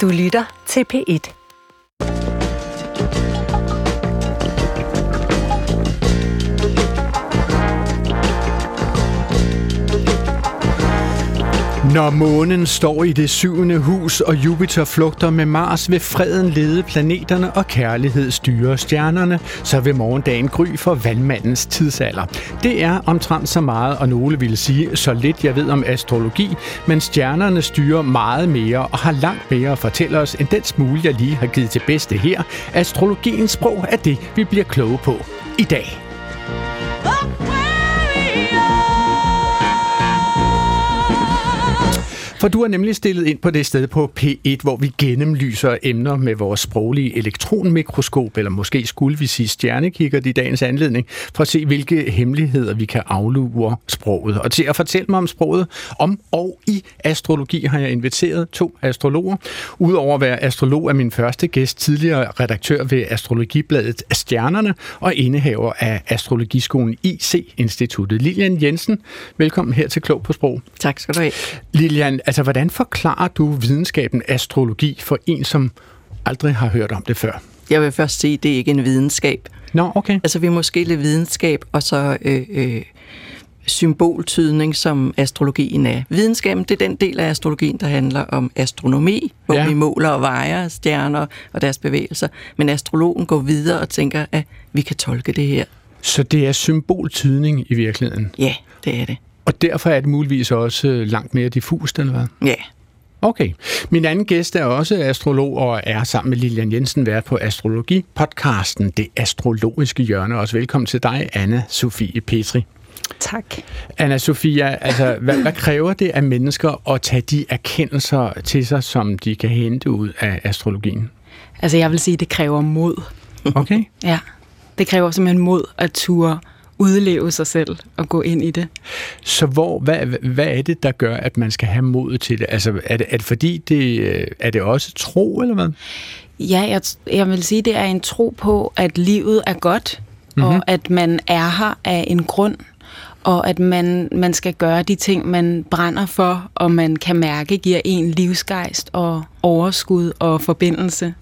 Du lytter til P1. Når månen står i det syvende hus, og Jupiter flugter med Mars, vil freden lede planeterne og kærlighed styre stjernerne, så vil morgendagen gry for vandmandens tidsalder. Det er omtrent så meget, og nogle vil sige så lidt jeg ved om astrologi, men stjernerne styrer meget mere og har langt mere at fortælle os, end den smule jeg lige har givet til bedste her. Astrologiens sprog er det, vi bliver kloge på i dag. For du er nemlig stillet ind på det sted på P1, hvor vi gennemlyser emner med vores sproglige elektronmikroskop, eller måske skulle vi sige stjernekigger i dagens anledning, for at se, hvilke hemmeligheder vi kan aflure sproget. Og til at fortælle mig om sproget, om og i astrologi, har jeg inviteret to astrologer. Udover at være astrolog er min første gæst tidligere redaktør ved Astrologibladet Stjernerne og indehaver af Astrologiskolen IC-instituttet. Lilian Jensen, velkommen her til Klog på Sprog. Tak skal du have. Lilian, altså hvordan forklarer du videnskaben astrologi for en, som aldrig har hørt om det før? Jeg vil først sige, at det er ikke en videnskab. Nå, okay. Altså vi må skille videnskab og så øh, øh, symboltydning, som astrologien er. Videnskaben, det er den del af astrologien, der handler om astronomi, hvor Ja. vi måler og vejer stjerner og deres bevægelser. Men astrologen går videre og tænker, at vi kan tolke det her. Så det er symboltydning i virkeligheden. Ja, det er det. Og derfor er det muligvis også øh, langt mere diffust, eller hvad? Ja, Okay. Min anden gæst er også astrolog og er sammen med Lilian Jensen vært på Astrologi-podcasten Det Astrologiske Hjørne. Også velkommen til dig, Anna Sofie Petri. Tak. Anna Sofia, altså, hvad, hvad kræver det af mennesker at tage de erkendelser til sig, som de kan hente ud af astrologien? Altså jeg vil sige, det kræver mod. Okay. Ja. Det kræver simpelthen mod at ture udleve sig selv og gå ind i det. Så hvor, hvad, hvad er det, der gør, at man skal have mod til det? Altså, er det, er det fordi, det, er det også tro, eller hvad? Ja, jeg, jeg vil sige, det er en tro på, at livet er godt, mm-hmm. og at man er her af en grund, og at man, man skal gøre de ting, man brænder for, og man kan mærke giver en livsgejst og overskud og forbindelse.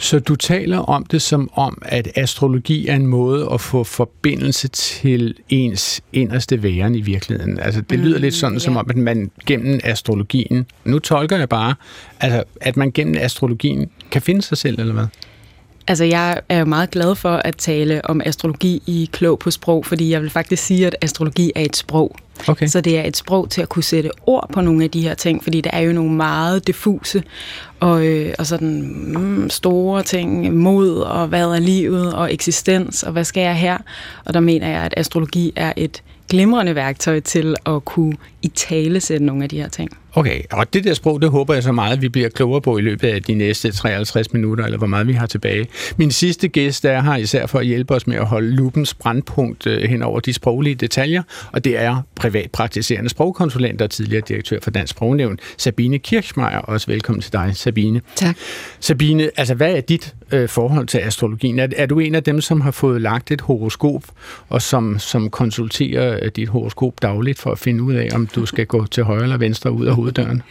Så du taler om det som om, at astrologi er en måde at få forbindelse til ens inderste væren i virkeligheden. Altså, det lyder lidt sådan, som ja. om, at man gennem astrologien, nu tolker jeg bare, altså, at man gennem astrologien kan finde sig selv, eller hvad? Altså, jeg er jo meget glad for at tale om astrologi i Klog på Sprog, fordi jeg vil faktisk sige, at astrologi er et sprog. Okay. Så det er et sprog til at kunne sætte ord på nogle af de her ting, fordi der er jo nogle meget diffuse og, øh, og sådan mm, store ting, mod og hvad er livet og eksistens og hvad skal jeg her? Og der mener jeg, at astrologi er et glimrende værktøj til at kunne i tale sætte nogle af de her ting. Okay, og det der sprog, det håber jeg så meget, at vi bliver klogere på i løbet af de næste 53 minutter, eller hvor meget vi har tilbage. Min sidste gæst er her især for at hjælpe os med at holde lupens brandpunkt øh, hen over de sproglige detaljer, og det er privatpraktiserende sprogkonsulent og tidligere direktør for Dansk Sprognævn, Sabine Kirchmeier. Også velkommen til dig, Sabine. tak. Sabine, altså hvad er dit øh, forhold til astrologien? Er, er du en af dem, som har fået lagt et horoskop, og som, som konsulterer øh, dit horoskop dagligt for at finde ud af, om du skal gå til højre eller venstre ud af hoveddøren?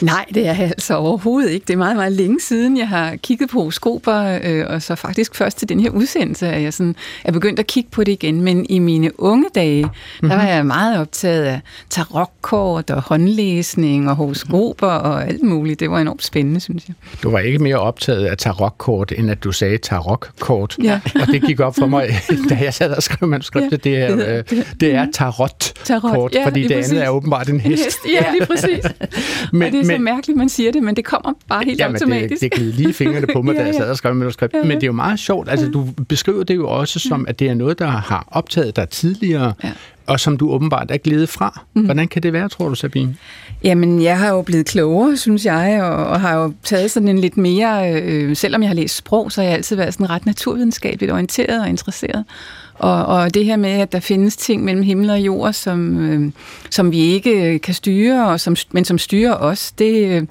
Nej, det er jeg altså overhovedet ikke. Det er meget, meget længe siden, jeg har kigget på horoskoper, øh, og så faktisk først til den her udsendelse, at jeg sådan er begyndt at kigge på det igen. Men i mine unge dage, mm-hmm. der var jeg meget optaget af tarotkort og håndlæsning og horoskoper og alt muligt. Det var enormt spændende, synes jeg. Du var ikke mere optaget af tarotkort, end at du sagde tarotkort. Ja. Og det gik op for mig, da jeg sad og skrev manuskriptet. Det er, det hedder- øh, det er tarotkort, Tarot, ja, fordi det præcis. andet er åbenbart en En hest. hest, ja, lige præcis. Men- og det er så men- mærkeligt, man siger det, men det kommer bare helt Jamen, det, automatisk. det gled lige fingrene på mig, da Ja, jeg ja. sad og skrev manuskript. Ja, ja. Men det er jo meget sjovt. Altså, du beskriver det jo også som, at det er noget, der har optaget dig tidligere, Ja. og som du åbenbart er glædet fra. Hvordan kan det være, tror du, Sabine? Jamen, jeg har jo blevet klogere, synes jeg, og, og har jo taget sådan en lidt mere, øh, selvom jeg har læst sprog, så har jeg altid været sådan ret naturvidenskabeligt orienteret og interesseret. Og, og det her med, at der findes ting mellem himmel og jord, som, øh, som vi ikke kan styre, og som, men som styrer os, det, øh,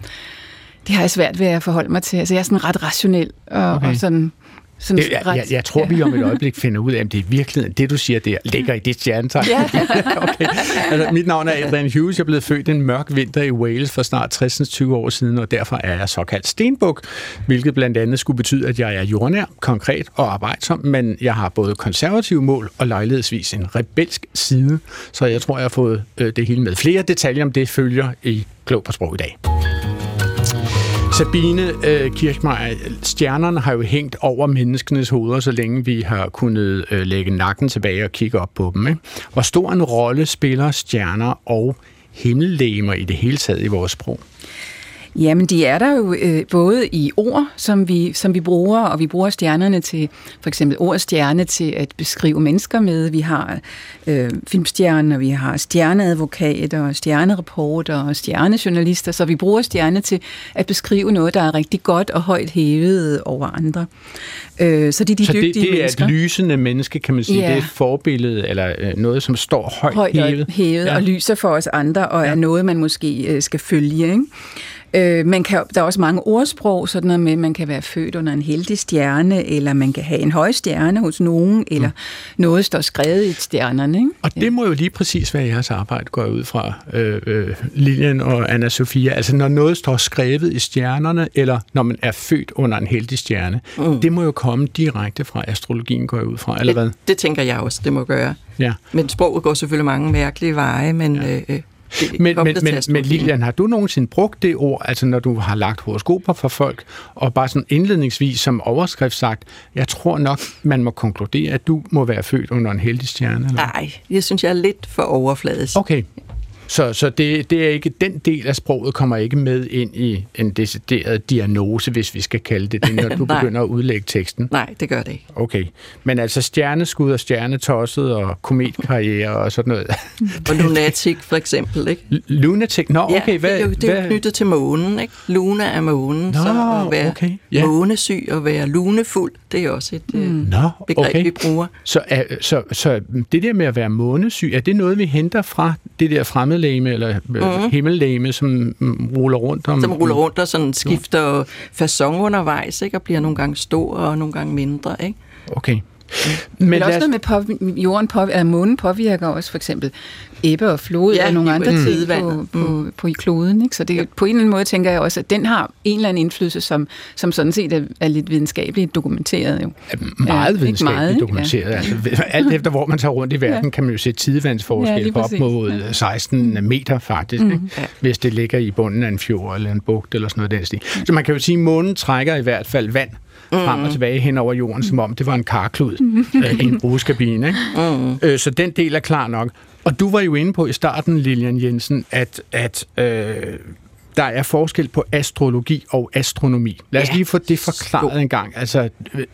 det har jeg svært ved at forholde mig til. Altså, jeg er sådan ret rationel og, Okay. okay. og sådan Sådan Det, jeg, jeg, jeg tror, vi om et øjeblik finder ud af, om det er virkeligheden, det du siger der, ligger i dit stjernetegn. Ja. okay. altså, mit navn er Adrian Hughes. Jeg blevet født en mørk vinter i Wales for snart 60-20 år siden, og derfor er jeg såkaldt stenbuk, hvilket blandt andet skulle betyde, at jeg er jordnær, konkret og arbejdsom, men jeg har både konservative mål og lejlighedsvis en rebelsk side, så jeg tror, jeg har fået øh, det hele med. Flere detaljer om det følger i Klog på Sprog i dag. Sabine øh, Kirchmeier, stjernerne har jo hængt over menneskenes hoveder, så længe vi har kunnet øh, lægge nakken tilbage og kigge op på dem. Ikke? Hvor stor en rolle spiller stjerner og himmellegemer i det hele taget i vores sprog? Jamen, de er der jo øh, både i ord, som vi, som vi bruger, og vi bruger stjernerne til, for eksempel ord stjerne til at beskrive mennesker med. Vi har øh, filmstjerner, vi har stjerneadvokater, stjernereporter og stjernejournalister, så vi bruger stjerne til at beskrive noget, der er rigtig godt og højt hævet over andre. Øh, så det er de så dygtige det, det er mennesker. et lysende menneske, kan man sige. Ja. Det er et forbillede, eller øh, noget, som står højt, højt hævet. og hævet ja. og lyser for os andre, og ja. er noget, man måske øh, skal følge. Ikke? Øh, man kan, der er også mange ordsprog, sådan noget med, at man kan være født under en heldig stjerne, eller man kan have en høj stjerne hos nogen, eller mm. noget står skrevet i stjernerne. Ikke? Og det må jo lige præcis være jeres arbejde, går ud fra, øh, øh, Lilian og anna Sofia. Altså når noget står skrevet i stjernerne, eller når man er født under en heldig stjerne, mm. det må jo komme direkte fra astrologien, går ud fra, eller hvad? Det, det tænker jeg også, det må gøre. Ja. Men sproget går selvfølgelig mange mærkelige veje, men... Ja. Øh, det Men, men, men, men. Lilian, har du nogensinde brugt det ord, altså når du har lagt horoskoper for folk, og bare sådan indledningsvis som overskrift sagt, jeg tror nok, man må konkludere, at du må være født under en heldig stjerne? Eller? Nej, jeg synes, jeg er lidt for overfladisk. Okay. Så, så det, det er ikke, den del af sproget kommer ikke med ind i en decideret diagnose, hvis vi skal kalde det det, når du begynder at udlægge teksten. Nej, det gør det ikke. Okay. Men altså stjerneskud og stjernetosset og kometkarriere og sådan noget. Og lunatic for eksempel, ikke? Lunatic? Nå, okay. ja, hvad, det er, jo, det er jo hvad? knyttet til månen, ikke? Luna er månen, Nå, så at være okay, ja. månesyg og være lunefuld, det er også et mm. Nå, begreb, okay. vi bruger. Så, er, så, så det der med at være månesyg, er det noget, vi henter fra det der fremmedlæme eller mm. himmellæme, som mm, ruller rundt om? Som ruller rundt og sådan skifter façon undervejs, ikke? Og bliver nogle gange stor og nogle gange mindre, ikke? Okay. Men, Men også noget med påv- jorden, påv- eller månen påvirker også for eksempel ebbe og flod Ja, og nogle andre mm. ting på, på, på i kloden. Ikke? Så det, er- på en eller anden måde tænker jeg også, at den har en eller anden indflydelse, som, som sådan set er, er lidt videnskabeligt dokumenteret. Jo. meget ikke videnskabeligt meget, dokumenteret. Altså, alt efter hvor man tager rundt i verden, Ja. kan man jo se Ja, tidevandsforskel lige på op mod Ja. 16 meter faktisk, ikke? Ja. hvis det ligger i bunden af en fjord eller en bugt eller sådan noget den stil. Så man kan jo sige, at månen trækker i hvert fald vand frem og tilbage hen over jorden, som om det var en karklud øh, i en brugskabine. Ikke? Øh, så den del er klar nok. Og du var jo inde på i starten, Lilian Jensen, at, at øh, der er forskel på astrologi og astronomi. Lad os Ja. lige få det forklaret en gang. Altså,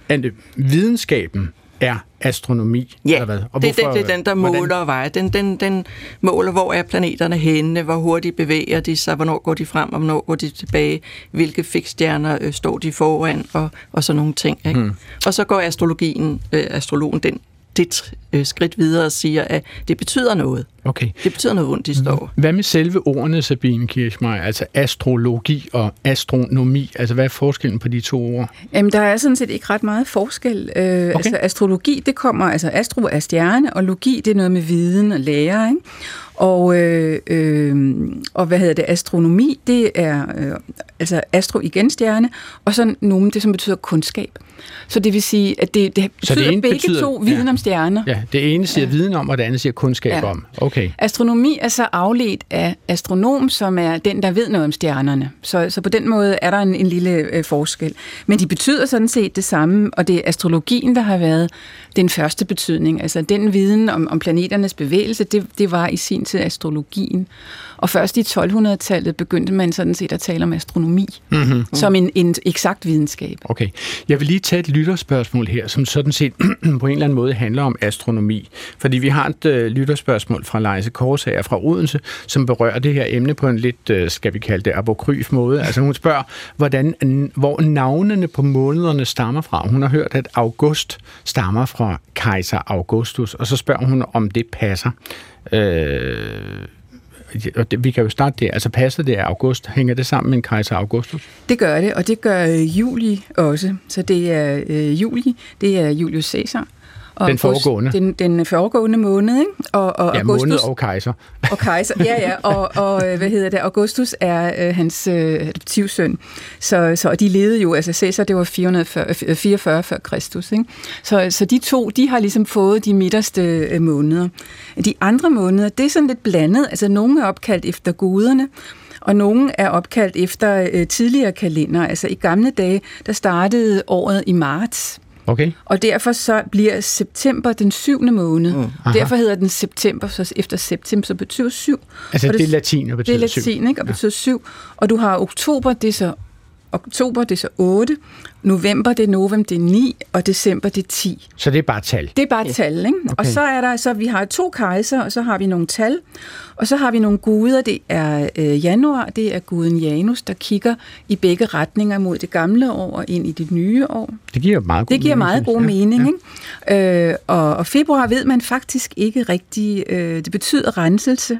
øh, videnskaben er astronomi, Ja, eller hvad? Og det, det, det er den, der hvordan- måler og vejer. Den, den, den måler, hvor er planeterne henne, hvor hurtigt bevæger de sig, hvornår går de frem, og hvornår går de tilbage, hvilke fiksstjerner øh, står de foran, og, og sådan nogle ting. Ikke? Hmm. Og så går astrologien, øh, astrologen den, det øh, skridt videre og siger, at det betyder noget. Okay. Det betyder noget ondt, de står. Hvad med selve ordene, Sabine Kirchmeier? Altså astrologi og astronomi. Altså, hvad er forskellen på de to ord? Jamen, der er sådan set ikke ret meget forskel. Øh, okay. Altså, astrologi, det kommer, altså astro er stjerne, og logi, det er noget med viden og lære, ikke? Og, øh, øh, og hvad hedder det, astronomi, det er øh, altså astro igen stjerne, og så nomen, det som betyder kundskab. Så det vil sige, at det, det Så det betyder begge betyder- to viden ja. om stjerner. Ja, det ene siger ja. viden om, og det andet siger kundskab. Ja. om. Okay. Astronomi er så afledt af astronom, som er den, der ved noget om stjernerne. Så, så på den måde er der en, en lille øh, forskel. Men de betyder sådan set det samme, og det er astrologien, der har været den første betydning. Altså den viden om, om planeternes bevægelse, det, det var i sin tid astrologien. Og først i 1200-tallet begyndte man sådan set at tale om astronomi mm-hmm. som en, en eksakt videnskab. Okay. Jeg vil lige tage et lytterspørgsmål her, som sådan set på en eller anden måde handler om astronomi. Fordi vi har et øh, lytterspørgsmål fra Leise Korsager fra Odense, som berører det her emne på en lidt, øh, skal vi kalde det, apokryf måde. Altså hun spørger, hvordan, hvor navnene på månederne stammer fra. Hun har hørt, at august stammer fra kejser Augustus, og så spørger hun, om det passer. Øh, og det, vi kan jo starte der, altså passer det af august, hænger det sammen med en kejser Augustus? Det gør det, og det gør øh, Juli også. Så det er øh, juli, det er Julius Caesar. Og Den foregående. Den, den foregående måned, ikke? Og, og Ja, Augustus, måned og kejser. og kejser, ja, ja, og, og øh, hvad hedder det, Augustus er øh, hans øh, adoptivsøn. Så, så, og de levede jo, altså Caesar, det var 444 før Kristus, ikke? Så, så de to, de har ligesom fået de midterste øh, måneder. De andre måneder, det er sådan lidt blandet, altså nogle er opkaldt efter guderne, og nogle er opkaldt efter øh, tidligere kalender. Altså i gamle dage, der startede året i marts, Okay? og derfor så bliver september den syvende måned. Mm. Aha. Derfor hedder den september, så efter september, så betyder syv. Altså Og det, det er latin og Det betyder er syv. latin, ikke? Og betyder syv. Og du har oktober, det er så oktober, det er så 8. November, det er november, det er 9. Og december, det er 10. Så det er bare tal. Det er bare et tal, ikke? Okay. Og så er der, så vi har to kejser, og så har vi nogle tal, og så har vi nogle guder. Det er øh, januar, det er guden Janus, der kigger i begge retninger mod det gamle år og ind i det nye år. Det giver meget god Det giver mening, meget god mening, ikke? Øh, og, og februar ved man faktisk ikke rigtig. Øh, det betyder renselse.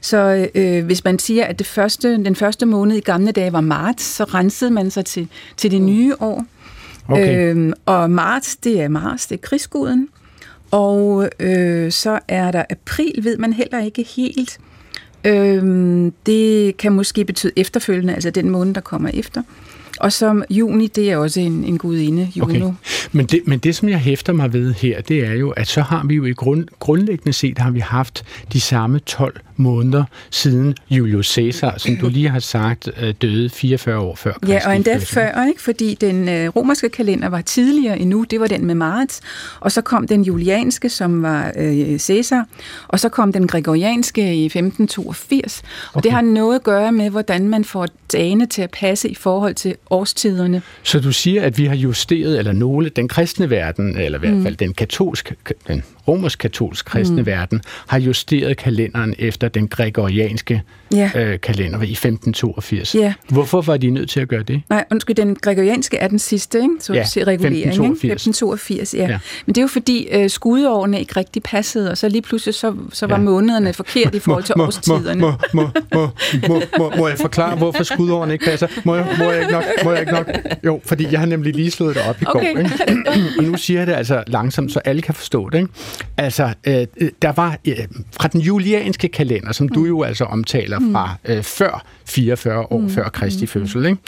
Så øh, hvis man siger, at det første, den første måned i gamle dage var marts, så rensede man sig til, til det nye år. Okay. Øhm, og marts, det er Mars, det er krigsguden. Og øh, så er der april, ved man heller ikke helt. Øhm, det kan måske betyde efterfølgende, altså den måned, der kommer efter. Og som juni, det er også en, en gudinde, Juno. Okay. Men, det, men det, som jeg hæfter mig ved her, det er jo, at så har vi jo i grund, grundlæggende set har vi haft de samme 12 måneder siden Julius Caesar, som du lige har sagt, øh, døde 44 år før Kristi Ja, og endda før, ikke? fordi den øh, romerske kalender var tidligere endnu, det var den med marts, og så kom den julianske, som var øh, Caesar, og så kom den gregorianske i 1582, og Okay. det har noget at gøre med, hvordan man får dagene til at passe i forhold til årstiderne. Så du siger, at vi har justeret, eller nogle, den kristne verden, eller i hvert fald den katolske, den romersk-katolsk kristne mm. verden, har justeret kalenderen efter den gregorianske Ja. øh, kalender i 1582. Ja. Hvorfor var de nødt til at gøre det? Nej, undskyld, den gregorianske er den sidste, ikke? Så Ja, ja, regulering, 1582. Ikke? 1582, ja. Ja. Men det er jo fordi øh, skudårene ikke rigtig passede, og så lige pludselig så, så var Ja. månederne forkert i forhold til årstiderne. Må, må, må, må, må, må jeg forklare, hvorfor skudårene ikke passer? Må jeg, må jeg ikke nok? Må jeg ikke nok? Jo, fordi jeg har nemlig lige slået det op i Okay. går. Ikke? Og nu siger jeg det altså langsomt, så alle kan forstå det. Ikke? Altså, øh, øh, der var øh, fra den julianske kalender, som du jo altså omtaler fra øh, før 44 år mm. før Kristi fødsel, ikke?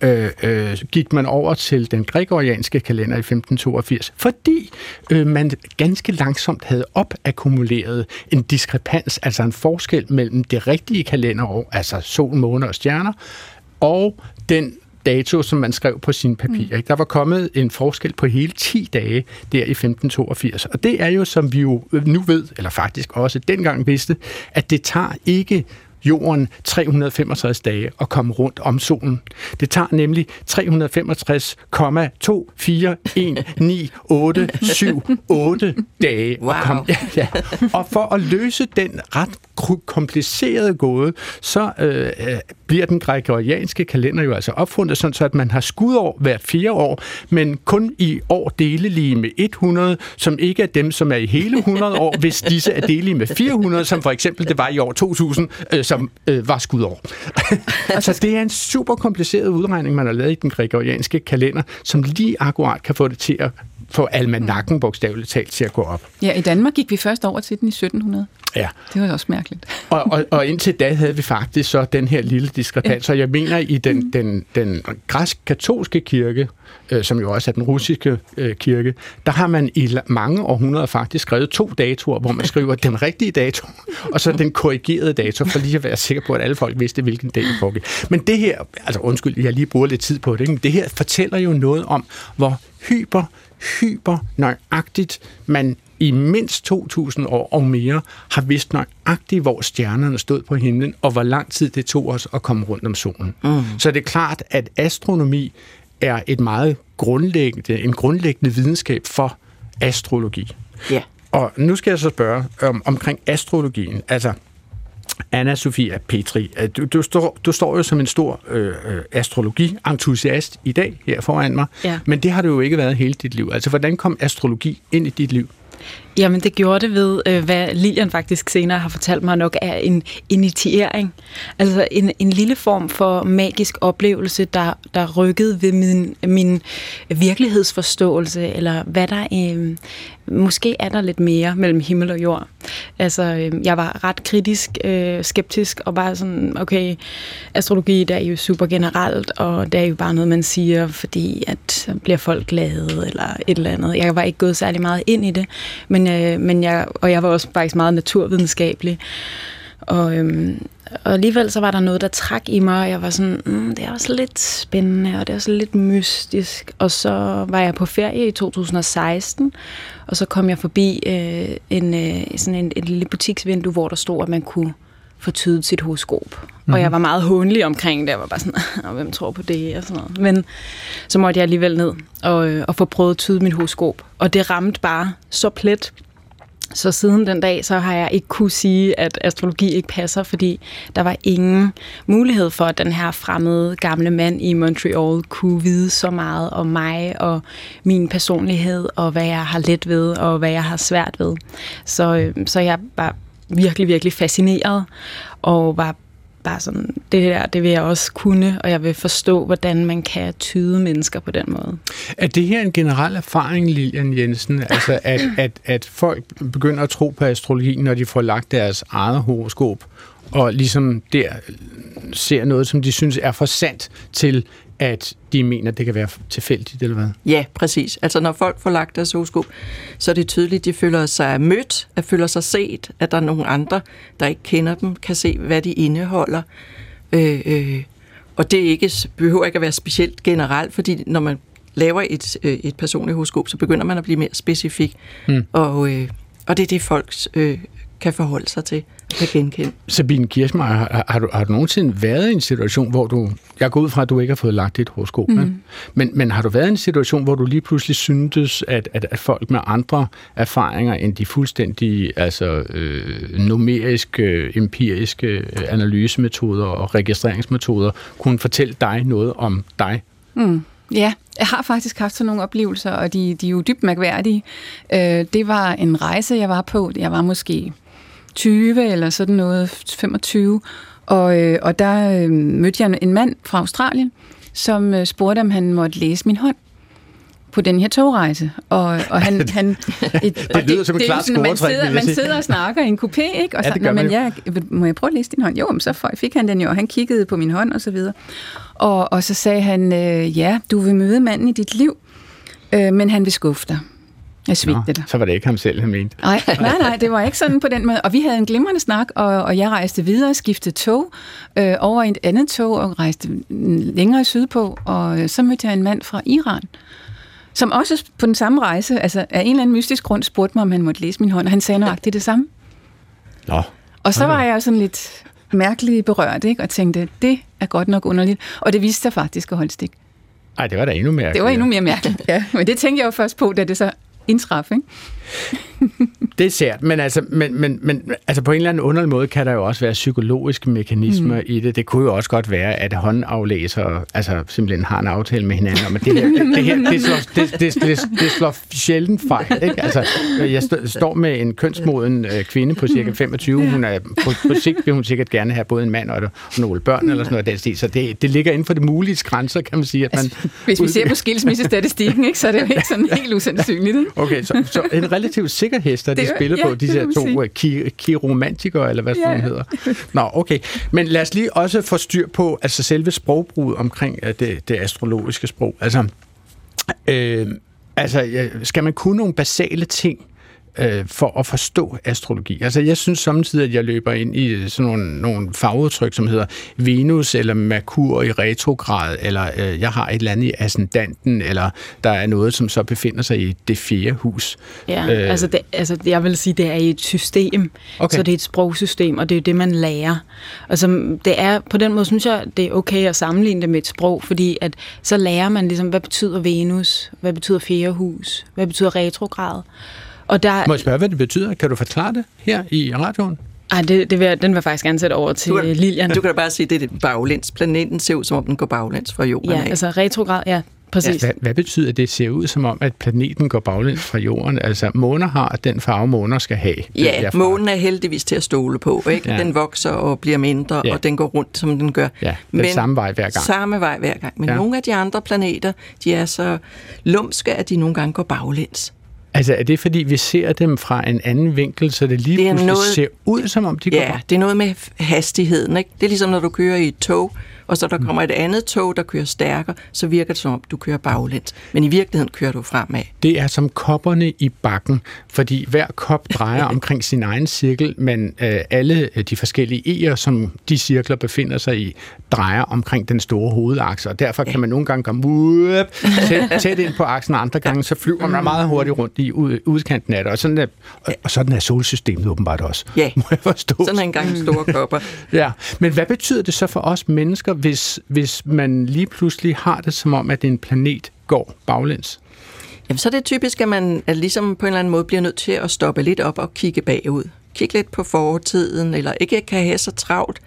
Øh, øh, gik man over til den gregorianske kalender i 1582, fordi øh, man ganske langsomt havde opakkumuleret en diskrepans, altså en forskel mellem det rigtige kalenderår, altså sol, måne og stjerner, og den dato, som man skrev på sin papir. Mm. Der var kommet en forskel på hele 10 dage der i 1582. Og det er jo, som vi jo nu ved, eller faktisk også dengang vidste, at det tager ikke jorden 365 dage at komme rundt om solen. Det tager nemlig 365,2419878 dage Wow. at komme ja, ja. Og for at løse den ret komplicerede gåde, så øh, øh, bliver den gregorianske kalender jo altså opfundet, sådan så at man har skudår hvert fire år, men kun i år delelige med 100, som ikke er dem, som er i hele 100 år, hvis disse er delige med 400, som for eksempel det var i år 2000, øh, som øh, var skudår. så det er en super kompliceret udregning, man har lavet i den gregorianske kalender, som lige akkurat kan få det til at få almanakken bogstaveligt talt til at gå op. Ja, i Danmark gik vi først over til den i 1700. Ja. Det var også mærkeligt. Og, og, og indtil da havde vi faktisk så den her lille diskrepans. Så jeg mener, i den, den, den græsk-katolske kirke, øh, som jo også er den russiske øh, kirke, der har man i mange århundreder faktisk skrevet to datoer, hvor man skriver den rigtige dato, og så den korrigerede dato, for lige at være sikker på, at alle folk vidste, hvilken dag det foregik. Men det her, altså undskyld, jeg lige bruger lidt tid på det, ikke? men det her fortæller jo noget om, hvor hyper, hyper nøjagtigt man i mindst 2.000 år og mere har vidst nøjagtigt, hvor stjernerne stod på himlen, og hvor lang tid det tog os at komme rundt om solen. Mm. Så det er klart, at astronomi er et meget grundlæggende, en grundlæggende videnskab for astrologi. Ja. Og nu skal jeg så spørge om, omkring astrologien. Altså, Anna Sofia Petri, øh, du, du, står, du står jo som en stor øh, øh, astrologi-entusiast i dag her foran mig, Ja. men det har du jo ikke været hele dit liv. Altså, hvordan kom astrologi ind i dit liv? Jamen, det gjorde det ved, øh, hvad Lilian faktisk senere har fortalt mig nok er en initiering. Altså en, en lille form for magisk oplevelse, der, der rykkede ved min, min virkelighedsforståelse, eller hvad der... Øh, måske er der lidt mere mellem himmel og jord. Altså, øh, jeg var ret kritisk, øh, skeptisk, og bare sådan, okay, astrologi, det er jo super generelt, og det er jo bare noget, man siger, fordi at bliver folk glade, eller et eller andet. Jeg var ikke gået særlig meget ind i det, men, øh, men jeg, og jeg var også faktisk meget naturvidenskabelig. Og, øhm, og alligevel så var der noget, der trak i mig, og jeg var sådan, mm, det er også lidt spændende, og det er også lidt mystisk. Og så var jeg på ferie i 2016, og så kom jeg forbi øh, en, øh, sådan en, et lille butiksvindue, hvor der stod, at man kunne få tydet sit horoskop. Mm-hmm. Og jeg mhm. var meget håndelig omkring det. Jeg var bare sådan, hvem tror på det? Og sådan noget. Men så måtte jeg alligevel ned og, øh, og få prøvet at tyde mit horoskop. Og det ramte bare så plet. Så siden den dag, så har jeg ikke kunne sige, at astrologi ikke passer, fordi der var ingen mulighed for, at den her fremmede gamle mand i Montreal kunne vide så meget om mig og min personlighed, og hvad jeg har let ved, og hvad jeg har svært ved. Så, øh, så jeg var virkelig, virkelig fascineret, og var bare sådan, det der, det vil jeg også kunne, og jeg vil forstå, hvordan man kan tyde mennesker på den måde. Er det her en generel erfaring, Lilian Jensen, altså at, at, at folk begynder at tro på astrologi, når de får lagt deres eget horoskop, og ligesom der ser noget, som de synes er for sandt til, at de mener, det kan være tilfældigt, eller hvad? Ja, præcis. Altså når folk får lagt deres horoskop, så er det tydeligt, at de føler sig mødt, at føler sig set, at der er nogle andre, der ikke kender dem, kan se, hvad de indeholder. Øh, øh, og det ikke, behøver ikke at være specielt generelt, fordi når man laver et, øh, et personligt horoskop, så begynder man at blive mere specifik. Mm. Og, øh, og det er det, folk øh, kan forholde sig til kan genkende. Sabine Kirsmeier, har, har, du, har du nogensinde været i en situation, hvor du... Jeg går ud fra, at du ikke har fået lagt dit horoskop, mm. men, men har du været i en situation, hvor du lige pludselig syntes, at, at, at folk med andre erfaringer end de fuldstændig altså, øh, numeriske, empiriske analysemetoder og registreringsmetoder kunne fortælle dig noget om dig? Mm. Ja, jeg har faktisk haft sådan nogle oplevelser, og de, de er jo dybt mærkværdige. Øh, det var en rejse, jeg var på. Jeg var måske 20 eller sådan noget, 25. Og, øh, og der øh, mødte jeg en mand fra Australien, som øh, spurgte, om han måtte læse min hånd på den her togrejse. Og, og han, han, et, det lyder som en klar sådan, man sidder, man sidder og snakker i en coupé, ikke? Og så, ja, men jeg, må jeg prøve at læse din hånd? Jo, men så fik han den jo, og han kiggede på min hånd og så videre. Og, og så sagde han, øh, ja, du vil møde manden i dit liv, øh, men han vil skuffe dig. Jeg svigtede dig. Så var det ikke ham selv, han mente. Nej, nej, nej, det var ikke sådan på den måde. Og vi havde en glimrende snak, og, og jeg rejste videre, skiftede tog øh, over i et andet tog, og rejste længere sydpå, og øh, så mødte jeg en mand fra Iran, som også på den samme rejse, altså af en eller anden mystisk grund, spurgte mig, om han måtte læse min hånd, og han sagde nøjagtigt det samme. Nå. Og så var jeg sådan lidt mærkeligt berørt, ikke? og tænkte, det er godt nok underligt. Og det viste sig faktisk at holde stik. Nej, det var da endnu mere Det var endnu mere mærkeligt, ja. Men det tænkte jeg jo først på, da det så indtræffe. ikke? det er sært, men altså, men, men, men altså på en eller anden underlig måde kan der jo også være psykologiske mekanismer mm. i det. Det kunne jo også godt være, at håndaflæser altså simpelthen har en aftale med hinanden om, at det her, det, her, det, slår, det, det, det, det slår sjældent fejl. Ikke? Altså, jeg står med en kønsmoden øh, kvinde på cirka 25. Hun er, på, på sigt vil hun sikkert gerne have både en mand og, nogle børn eller sådan noget. Stil. Så det, det ligger inden for det mulige grænser, kan man sige. At man, altså, hvis vi ser på skilsmissestatistikken, ikke, så er det jo ikke sådan helt usandsynligt. Ikke? Okay, så, så en relativt sikker hester, de spiller ja, på, de her to ki- kiromantikere, eller hvad ja. sådan hedder. Nå, okay. Men lad os lige også få styr på altså selve sprogbruget omkring øh, det, det astrologiske sprog. Altså, øh, altså, skal man kunne nogle basale ting øh, for at forstå astrologi. Altså, jeg synes samtidig, at jeg løber ind i sådan nogle, nogle fagudtryk, som hedder Venus eller Merkur i retrograd, eller øh, jeg har et eller andet i ascendanten, eller der er noget, som så befinder sig i det fjerde hus. Ja, øh, altså, det, altså jeg vil sige, det er et system, okay. så det er et sprogsystem, og det er det, man lærer. Altså, det er, på den måde synes jeg, det er okay at sammenligne det med et sprog, fordi at så lærer man ligesom, hvad betyder Venus, hvad betyder fjerde hus, hvad betyder retrograd, og der, Må jeg spørge, hvad det betyder? Kan du forklare det her i radioen? Ej, det, det vil, den vil jeg faktisk gerne sætte over til du kan, Lilian. Du kan da bare sige, at det er baglæns. Planeten ser ud, som om den går baglæns fra jorden Ja, af. altså retrograd, ja, Præcis. Hvad, hvad betyder det? Det ser ud som om, at planeten går baglæns fra jorden. Altså, måner har den farve, måner skal have. Ja, derfra. månen er heldigvis til at stole på. Ikke? Ja. Ja. Den vokser og bliver mindre, Ja. ja. og den går rundt, som den gør. Ja, den samme vej hver gang. Samme vej hver gang. Men Ja. ja. nogle af de andre planeter, de er så lumske, at de nogle gange går baglæns. Altså, er det fordi, vi ser dem fra en anden vinkel, så det lige Det er pludselig noget- ser ud, som om de går Ja, det er noget med hastigheden. Ikke? Det er ligesom, når du kører i et tog, og så der Mm. kommer et andet tog, der kører stærkere, så virker det som om, du kører baglæns. Men i virkeligheden kører du fremad. Det er som kopperne i bakken, fordi hver kop drejer omkring sin egen cirkel, men øh, alle de forskellige e'er, som de cirkler befinder sig i, drejer omkring den store hovedakse, og derfor kan man nogle gange komme whoop, tæt, tæt ind på aksen, og andre gange så flyver man meget hurtigt rundt i ud, udkanten af det, og sådan er, og, og sådan er solsystemet åbenbart også, Ja. må jeg forstå. Sådan er engang store kopper. Ja, men hvad betyder det så for os mennesker, hvis, hvis man lige pludselig har det som om, at en planet går baglæns? Jamen, så er det typisk, at man at ligesom på en eller anden måde bliver nødt til at stoppe lidt op og kigge bagud. Kigge lidt på fortiden, eller ikke kan have så travlt.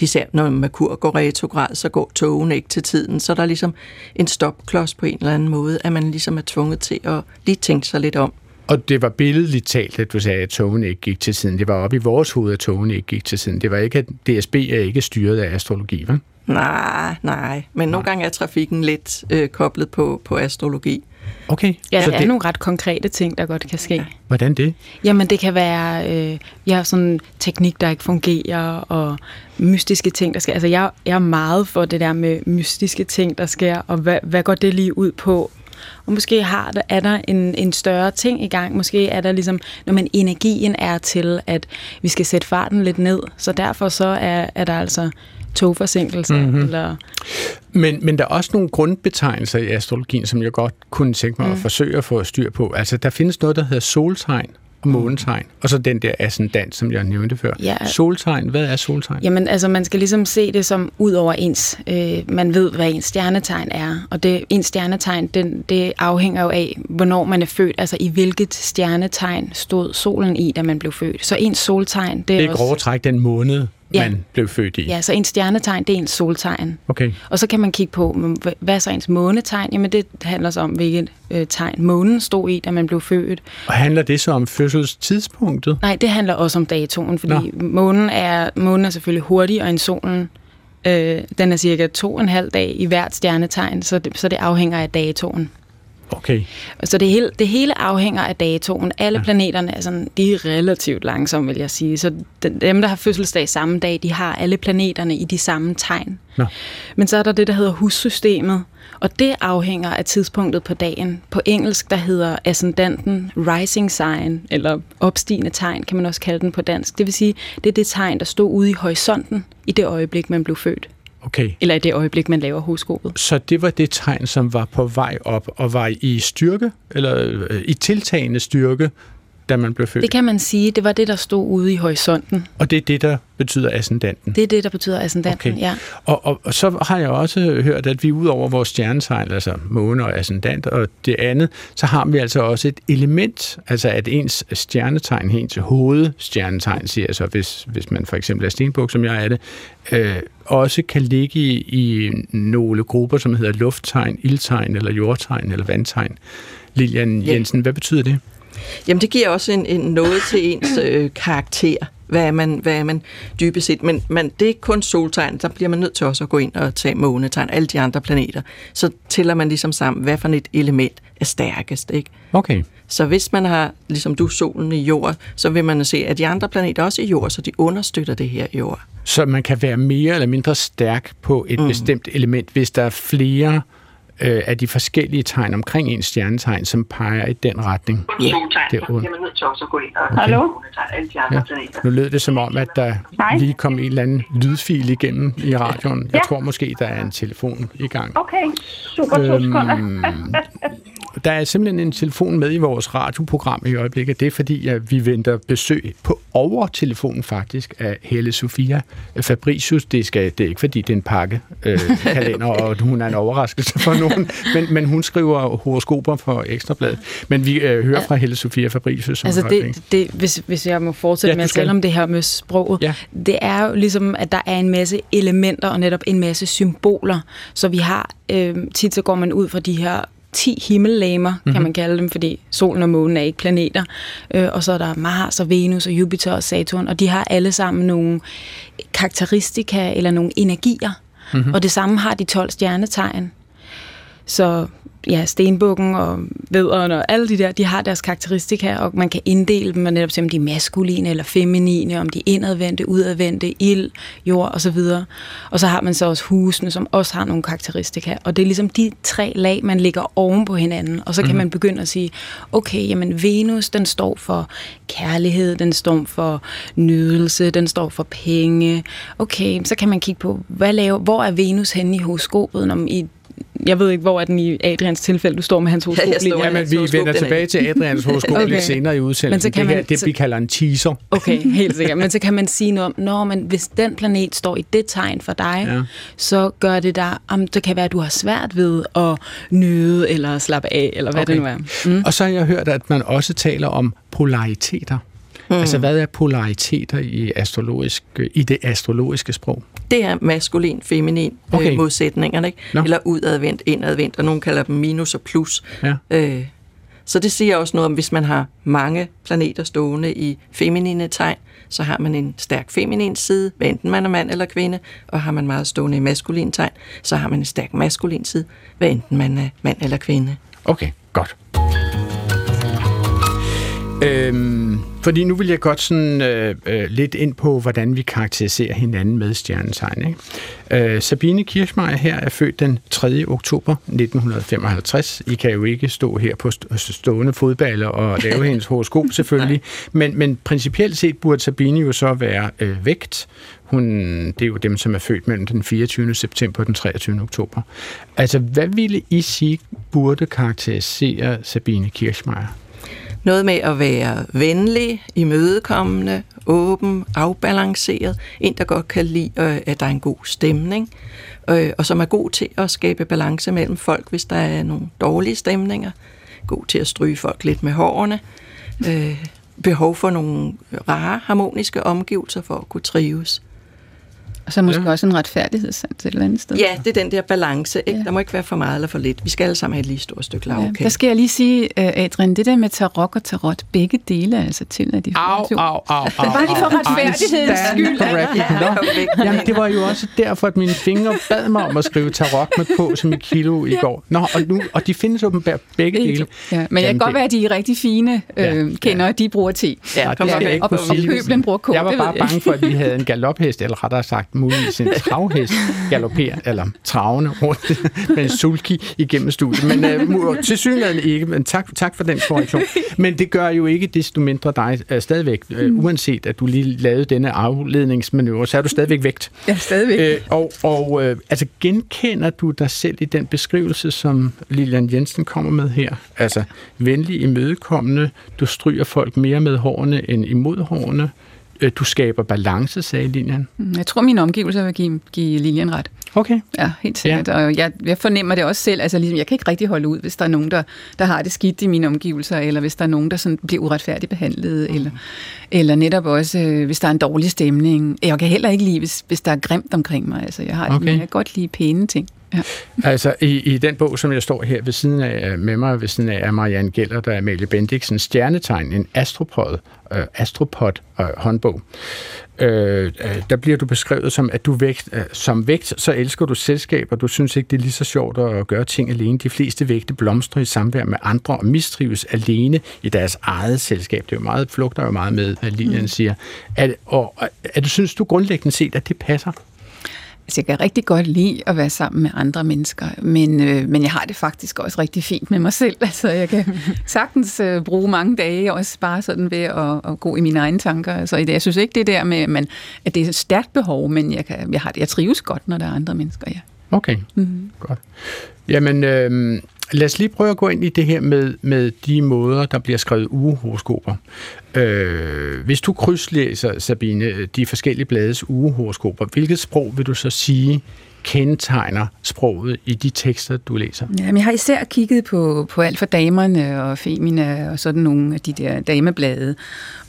De ser, når Merkur går retrograd, så går togene ikke til tiden. Så er der ligesom en stopklods på en eller anden måde, at man ligesom er tvunget til at lige tænke sig lidt om. Og det var billedligt talt, at du sagde, at togene ikke gik til tiden. Det var oppe i vores hoved, at togene ikke gik til tiden. Det var ikke, at DSB er ikke styret af astrologi, vel? Nej, nej. Men nogle gange er trafikken lidt øh, koblet på, på astrologi. Okay. Ja, så der er nogle ret konkrete ting, der godt kan ske. Hvordan det? Jamen, det kan være, øh, jeg har sådan en teknik, der ikke fungerer, og mystiske ting, der sker. Altså, jeg, jeg er meget for det der med mystiske ting, der sker, og hvad, hvad går det lige ud på? Og måske har der, er der en, en større ting i gang. Måske er der ligesom, når man energien er til, at vi skal sætte farten lidt ned. Så derfor så er, er der altså togforsinkelser. Mm-hmm. Eller, Men, men der er også nogle grundbetegnelser i astrologien, som jeg godt kunne tænke mig mm. at forsøge at få styr på. Altså, der findes noget, der hedder soltegn og månetegn, og så den der ascendant, som jeg nævnte før. Ja. Soltegn, hvad er soltegn? Jamen, altså, man skal ligesom se det som ud over ens. Øh, man ved, hvad ens stjernetegn er, og det, ens stjernetegn, den, det afhænger jo af, hvornår man er født. Altså, i hvilket stjernetegn stod solen i, da man blev født. Så ens soltegn, det er, Det er også... grove træk den måned, Ja. man blev født i. Ja, så ens stjernetegn, det er ens soltegn. Okay. Og så kan man kigge på, hvad er så ens månetegn? Jamen, det handler så om, hvilket øh, tegn månen stod i, da man blev født. Og handler det så om fødselstidspunktet? Nej, det handler også om datoen, fordi månen er, månen er selvfølgelig hurtigere end solen. Øh, den er cirka to og en halv dag i hvert stjernetegn, så det, så det afhænger af datoen. Okay. Så det hele, det hele afhænger af datoen. Alle ja. planeterne er, sådan, de er relativt langsomme, vil jeg sige. Så dem, der har fødselsdag samme dag, de har alle planeterne i de samme tegn. Nå. Men så er der det, der hedder hussystemet, og det afhænger af tidspunktet på dagen. På engelsk, der hedder ascendanten rising sign, eller opstigende tegn, kan man også kalde den på dansk. Det vil sige, det er det tegn, der stod ude i horisonten i det øjeblik, man blev født. Okay. Eller i det øjeblik, man laver horoskopet. Så det var det tegn, som var på vej op og var i styrke, eller øh, i tiltagende styrke, da man blev født. Det kan man sige, det var det, der stod ude i horisonten. Og det er det, der betyder ascendanten. Det er det, der betyder ascendanten, Okay. ja. Og, og, og så har jeg også hørt, at vi ud over vores stjernetegn, altså måne og ascendant og det andet, så har vi altså også et element, altså at ens stjernetegn, ens hovedstjernetegn, siger så, hvis, hvis man for eksempel er stenbuk, som jeg er det, øh, også kan ligge i, i nogle grupper, som hedder lufttegn, ildtegn eller jordtegn eller vandtegn. Lilian Ja. Jensen, hvad betyder det? Jamen, det giver også en, en noget til ens øh, karakter. Hvad er, man, hvad er man dybest set? Men, men det er ikke kun soltegn. Der bliver man nødt til også at gå ind og tage månetegn, alle de andre planeter. Så tæller man ligesom sammen, hvad for et element er stærkest. Ikke? Okay. Så hvis man har, ligesom du, solen i jord, så vil man se, at de andre planeter også er i jord, så de understøtter det her jord. Så man kan være mere eller mindre stærk på et mm. bestemt element, hvis der er flere øh, af de forskellige tegn omkring en stjernetegn, som peger i den retning. Ja, Det er ondt. man nødt til også at gå ind og Okay. Hallo? Ja. Nu lød det som om, at der Hej. lige kom en eller anden lydfil igennem i radioen. Jeg Ja. tror måske, der er en telefon i gang. Okay, super to. Øhm, der er simpelthen en telefon med i vores radioprogram i øjeblikket. Det er fordi, at vi venter besøg på overtelefonen faktisk af Helle Sofia Fabricius. Det, skal, det er ikke fordi, det er en pakke øh, kalender, og hun er en overraskelse for nogen, men, men hun skriver horoskoper for Ekstrabladet. Men vi øh, hører fra Helle Sofia Fabricius. Altså det, det, hvis, hvis jeg må fortsætte ja, med at tale om det her med sproget, ja. det er jo ligesom, at der er en masse elementer og netop en masse symboler. Så vi har, øh, tit så går man ud fra de her 10 himmellegemer, mm-hmm. kan mhm. man kalde dem, fordi solen og månen er ikke planeter. Øh, og så er der Mars og Venus og Jupiter og Saturn, og de har alle sammen nogle karakteristika eller nogle energier. Mm-hmm. Og det samme har de 12 stjernetegn. Så ja, stenbukken og vederen og alle de der, de har deres karakteristika, og man kan inddele dem, og netop se, om de er maskuline eller feminine, om de er indadvendte, udadvendte, ild, jord og så videre. Og så har man så også husene, som også har nogle karakteristika. Og det er ligesom de tre lag, man ligger oven på hinanden, og så kan mm. man begynde at sige, okay, jamen Venus, den står for kærlighed, den står for nydelse, den står for penge. Okay, så kan man kigge på, hvad laver, hvor er Venus henne i horoskopet, når i jeg ved ikke, hvor er den i Adrians tilfælde, du står med hans horoskop ja, lige. Ja, men vi vender tilbage til Adrians horoskop okay. lidt senere i udsendelsen. Men så kan det man, her, det, vi kalder en teaser. Okay, helt sikkert. Men så kan man sige noget om, når men hvis den planet står i det tegn for dig, ja. så gør det der, om det kan være, at du har svært ved at nyde eller slappe af, eller hvad okay. det nu er. Mm. Og så har jeg hørt, at man også taler om polariteter. Mm. Altså, hvad er polariteter i, astrologisk, i det astrologiske sprog? Det er maskulin, feminin øh, okay. øh, modsætningerne, ikke? No. eller udadvendt, indadvendt, og nogen kalder dem minus og plus. Ja. Øh, så det siger også noget om, hvis man har mange planeter stående i feminine tegn, så har man en stærk feminin side, hvad enten man er mand eller kvinde, og har man meget stående i maskulin tegn, så har man en stærk maskulin side, hvad enten man er mand eller kvinde. Okay, godt. Øhm, fordi nu vil jeg godt sådan øh, øh, lidt ind på, hvordan vi karakteriserer hinanden med stjernetegn. Ikke? Øh, Sabine Kirchmeier her er født den 3. oktober 1955. I kan jo ikke stå her på stående fodballer og lave hendes horoskop selvfølgelig, men, men principielt set burde Sabine jo så være øh, vægt. Hun, det er jo dem, som er født mellem den 24. september og den 23. oktober. Altså, hvad ville I sige burde karakterisere Sabine Kirchmeier? Noget med at være venlig, imødekommende, åben, afbalanceret. En, der godt kan lide, øh, at der er en god stemning. Øh, og som er god til at skabe balance mellem folk, hvis der er nogle dårlige stemninger. God til at stryge folk lidt med hårene. Øh, behov for nogle rare, harmoniske omgivelser for at kunne trives. Og så måske ja. også en retfærdighedssans et eller andet sted. Ja, det er den der balance. Ikke? Ja. Der må ikke være for meget eller for lidt. Vi skal alle sammen have et lige stort stykke lav. Ja. Der skal jeg lige sige, uh, Adrian, det der med tarot og tarot, begge dele er altså til, at de au, au, au, au, au, Bare lige for retfærdighedens skyld. Ja, Jamen, det var jo også derfor, at mine fingre bad mig om at skrive tarot med på som et kilo i går. Nå, og, nu, og de findes åbenbart begge dele. Ja, men jeg kan godt være, at de er rigtig fine øh, kender, ja. de bruger te. Ja, jeg ikke kunne sige. bruger k. Jeg var bare bange for, at vi havde en galophest, eller rettere sagt muligvis en travhest galopperer, eller travende rundt med en sulki igennem studiet. Men uh, til synligheden ikke, men tak, tak for den korrektion. Men det gør jo ikke desto mindre dig uh, stadigvæk, uh, uanset at du lige lavede denne afledningsmanøvre, så er du stadigvæk vægt. Ja, stadigvæk. Uh, og og uh, altså genkender du dig selv i den beskrivelse, som Lilian Jensen kommer med her? Altså venlig, imødekommende, du stryger folk mere med hårene end imod hårene, Øh, du skaber balance, sagde Lilian. Mm, jeg tror, mine omgivelser vil give, give Lilian ret. Okay. Ja, helt sikkert. Ja. Og jeg, jeg fornemmer det også selv. Altså, ligesom, jeg kan ikke rigtig holde ud, hvis der er nogen, der, der har det skidt i mine omgivelser, eller hvis der er nogen, der sådan bliver uretfærdigt behandlet, mm. eller, eller netop også, øh, hvis der er en dårlig stemning. Jeg kan heller ikke lide, hvis, hvis der er grimt omkring mig. Altså, jeg har okay. jeg kan godt lide pæne ting. Ja. Altså, i, i den bog, som jeg står her ved siden af, med mig ved siden af, er Marianne Geller, der er Amalie Bendiksen, Stjernetegn, en astropod, øh, astropod øh, håndbog. Øh, øh, der bliver du beskrevet som, at du vægt, øh, som vægt, så elsker du selskaber. Du synes ikke, det er lige så sjovt at gøre ting alene. De fleste vægte blomstrer i samvær med andre og mistrives alene i deres eget selskab. Det er jo meget, flugter jo meget med, hvad Lilian mm. siger. Er, og, er du synes du grundlæggende set, at det passer? Altså, jeg kan rigtig godt lide at være sammen med andre mennesker, men, øh, men jeg har det faktisk også rigtig fint med mig selv. Altså, jeg kan sagtens øh, bruge mange dage også bare sådan ved at, at gå i mine egne tanker. Altså, jeg synes ikke det der med, man, at det er et stærkt behov, men jeg, kan, jeg, har det, jeg trives godt, når der er andre mennesker, ja. Okay, mm-hmm. godt. Jamen, øh, lad os lige prøve at gå ind i det her med, med de måder, der bliver skrevet ugehoroskoper. Øh, hvis du krydslæser, Sabine, de forskellige blades ugehoroskoper, hvilket sprog vil du så sige kendetegner sproget i de tekster, du læser? Jamen, jeg har især kigget på, på alt for damerne og Femina og sådan nogle af de der dameblade.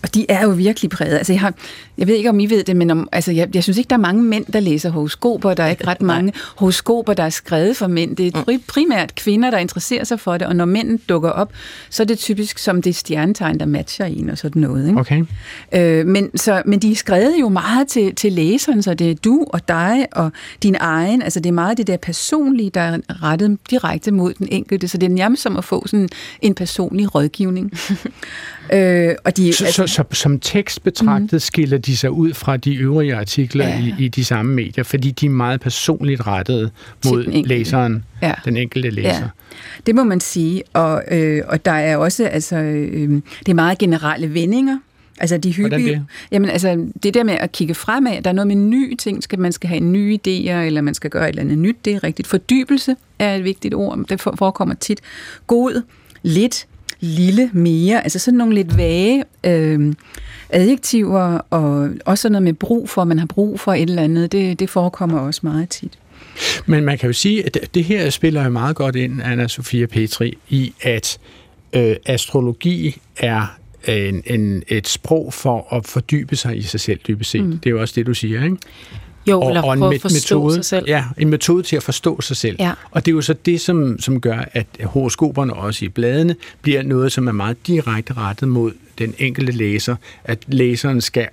Og de er jo virkelig præget. Altså, jeg, har, jeg ved ikke, om I ved det, men om, altså, jeg, jeg synes ikke, der er mange mænd, der læser horoskoper. Der er ikke ret mange horoskoper, der er skrevet for mænd. Det er mm. primært kvinder, der interesserer sig for det, og når mænd dukker op, så er det typisk som det stjernetegn, der matcher en og sådan noget. Ikke? Okay. Øh, men, så, men de er skrevet jo meget til, til læseren, så det er du og dig og din egen. Altså det er meget det der personlige, der er rettet direkte mod den enkelte. Så det er nærmest som at få sådan en personlig rådgivning. øh, og de, så, altså, så, så som tekst betragtet mm. skiller de sig ud fra de øvrige artikler ja. i, i de samme medier, fordi de er meget personligt rettet mod den læseren, ja. den enkelte læser. Ja. Det må man sige, og, øh, og der er også, altså, øh, det er meget generelle vendinger, Altså de hyppige, det? Jamen altså det der med at kigge fremad, der er noget med nye ting, skal, man skal have nye idéer, eller man skal gøre et eller andet nyt, det er rigtigt. Fordybelse er et vigtigt ord, det forekommer tit. God, lidt, lille, mere, altså sådan nogle lidt vage øh, adjektiver, og også sådan noget med brug for, man har brug for et eller andet, det, det forekommer også meget tit. Men man kan jo sige, at det her spiller jo meget godt ind, Anna Sofia Petri, i at øh, astrologi er en, en, et sprog for at fordybe sig i sig selv, dybest set. Mm. Det er jo også det, du siger, ikke? Jo, og, eller og en at forstå metode, sig selv. Ja, en metode til at forstå sig selv. Ja. Og det er jo så det, som, som gør, at horoskoperne også i bladene bliver noget, som er meget direkte rettet mod den enkelte læser, at læseren skal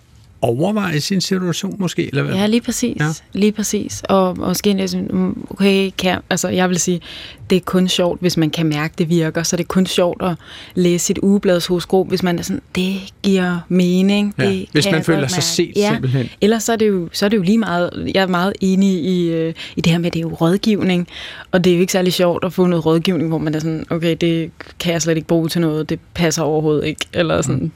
overveje sin situation måske? Eller hvad? Ja, lige præcis. Ja. Lige præcis. Og måske næsten, okay, kan, altså jeg vil sige, det er kun sjovt, hvis man kan mærke, det virker. Så det er kun sjovt at læse sit ugeblads horoskop, hvis man er sådan, det giver mening. Ja, det hvis man føler sig set ja. simpelthen. Ellers så er, det jo, så er det jo lige meget, jeg er meget enig i, øh, i det her med, at det er jo rådgivning. Og det er jo ikke særlig sjovt at få noget rådgivning, hvor man er sådan, okay, det kan jeg slet ikke bruge til noget, det passer overhovedet ikke. Eller sådan.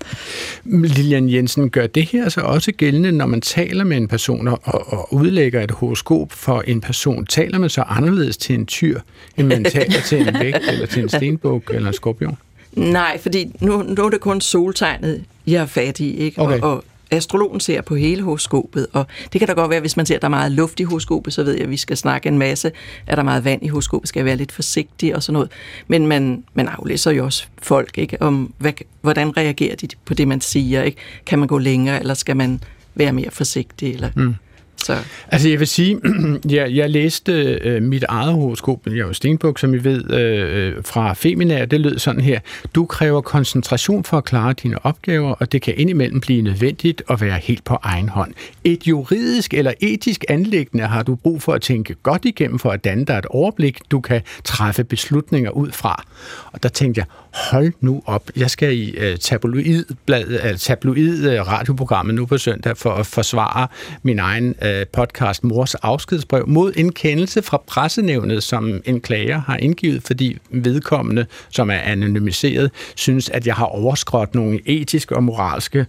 Mm. Lilian Jensen, gør det her så også gældende, når man taler med en person og, og udlægger et horoskop for en person? Taler man så anderledes til en tyr, end man taler til en vægt, eller til en stenbuk, eller en skorpion? Nej, fordi nu, nu er det kun soltegnet, jeg er fat i, ikke? Okay. Og, og astrologen ser på hele horoskopet, og det kan da godt være, hvis man ser, at der er meget luft i horoskopet, så ved jeg, at vi skal snakke en masse. Er der meget vand i horoskopet, skal jeg være lidt forsigtig og sådan noget. Men man, man aflæser jo også folk, ikke? Om hvad, hvordan reagerer de på det, man siger, ikke? Kan man gå længere, eller skal man være mere forsigtig, eller... Mm. Så. Altså jeg vil sige, jeg, jeg læste øh, mit eget horoskop, jeg er jo Stenbuk, som I ved, øh, øh, fra Femina, og det lød sådan her. Du kræver koncentration for at klare dine opgaver, og det kan indimellem blive nødvendigt at være helt på egen hånd. Et juridisk eller etisk anlæggende har du brug for at tænke godt igennem for at danne dig et overblik, du kan træffe beslutninger ud fra. Og der tænkte jeg, hold nu op, jeg skal i øh, tabloidbladet, øh, tabloid uh, radioprogrammet nu på søndag for at forsvare min egen øh, podcast Mors afskedsbrev mod en kendelse fra pressenævnet, som en klager har indgivet, fordi vedkommende, som er anonymiseret, synes, at jeg har overskrådt nogle etiske og moralske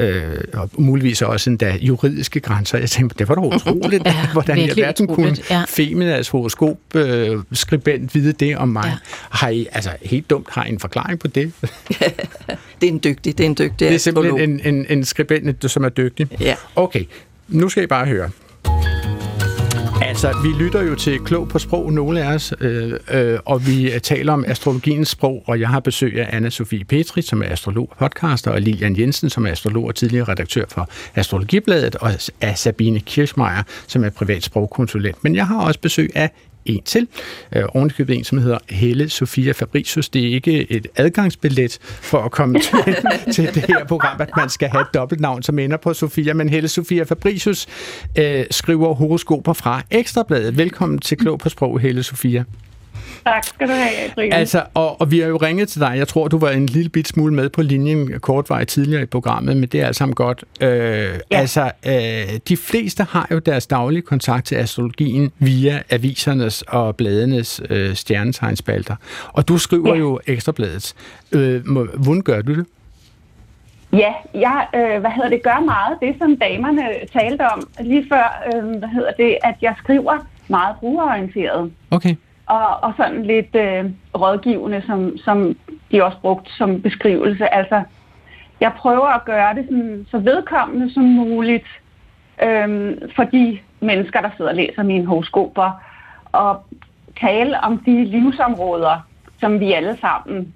øh, og muligvis også endda juridiske grænser. Jeg tænkte, det var da utroligt, ja, hvordan jeg hverken kunne ja. Feminas horoskop øh, skribent vide det om mig. Ja. Har I, altså helt dumt, har I en forklaring på det? det er en dygtig, det er en dygtig Det er simpelthen en, en, en skribent, som er dygtig? Ja. Okay, nu skal I bare høre. Altså, vi lytter jo til Klog på Sprog, nogle af os, øh, øh, og vi øh, taler om astrologiens sprog, og jeg har besøg af anna Sofie Petri, som er astrolog og podcaster, og Lilian Jensen, som er astrolog og tidligere redaktør for Astrologibladet, og af Sabine Kirschmeier, som er privat sprogkonsulent. Men jeg har også besøg af en til. Øh, ovenikøbet en, som hedder Helle Sofia Fabricius. Det er ikke et adgangsbillet for at komme til, til det her program, at man skal have et dobbeltnavn, som ender på Sofia. Men Helle Sofia Fabricius øh, skriver horoskoper fra Ekstrabladet. Velkommen til Klog på Sprog, Helle Sofia. Tak skal du have, Adrian. Altså, og, og vi har jo ringet til dig. Jeg tror, du var en lille bit smule med på linjen kortvej tidligere i programmet, men det er alt sammen godt. Øh, ja. Altså, øh, de fleste har jo deres daglige kontakt til astrologien via avisernes og bladenes øh, stjernetegnspalter. Og du skriver ja. jo Ekstrabladets. Øh, hvordan gør du det? Ja, jeg øh, hvad hedder det, gør meget det, som damerne talte om lige før, øh, hvad hedder det, at jeg skriver meget brugerorienteret. Okay og, og sådan lidt øh, rådgivende, som, som de også brugt som beskrivelse. Altså, jeg prøver at gøre det sådan, så vedkommende som muligt øh, for de mennesker, der sidder og læser mine horoskoper, og tale om de livsområder, som vi alle sammen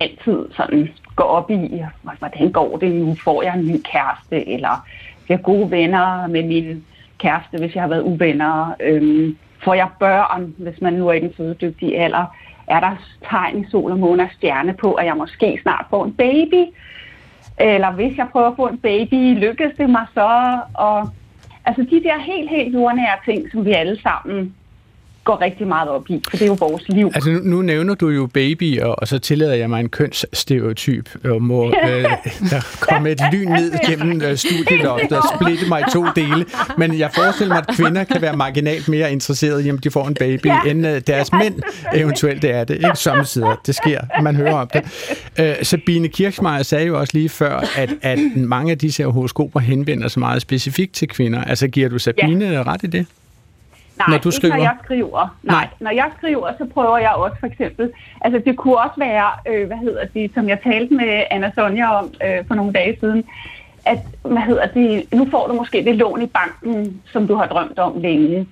altid sådan går op i. Hvordan går det nu? Får jeg en ny kæreste? Eller bliver gode venner med min kæreste, hvis jeg har været uvenner? Øhm, får jeg børn, hvis man nu er i den fødedygtige alder? Er der tegn i sol og måne og stjerne på, at jeg måske snart får en baby? Eller hvis jeg prøver at få en baby, lykkes det mig så? Og altså de der helt, helt jordnære ting, som vi alle sammen går rigtig meget op i, for det er jo vores liv. Altså nu, nu nævner du jo baby, og, så tillader jeg mig en kønsstereotyp, og må øh, der komme et lyn ned gennem øh, studieloftet og splitte mig i to dele. Men jeg forestiller mig, at kvinder kan være marginalt mere interesserede i, om de får en baby, ja. end øh, deres mænd eventuelt det er det. Ikke samtidig. Det sker. Man hører om det. Øh, Sabine Kirchmeier sagde jo også lige før, at, at mange af disse horoskoper henvender sig meget specifikt til kvinder. Altså giver du Sabine ja. ret i det? Nej, når du ikke skriver? når jeg skriver. Nej. Nej, når jeg skriver, så prøver jeg også for eksempel, altså det kunne også være, øh, hvad hedder det, som jeg talte med Anna Sonja om øh, for nogle dage siden, at, hvad hedder det, nu får du måske det lån i banken, som du har drømt om længe,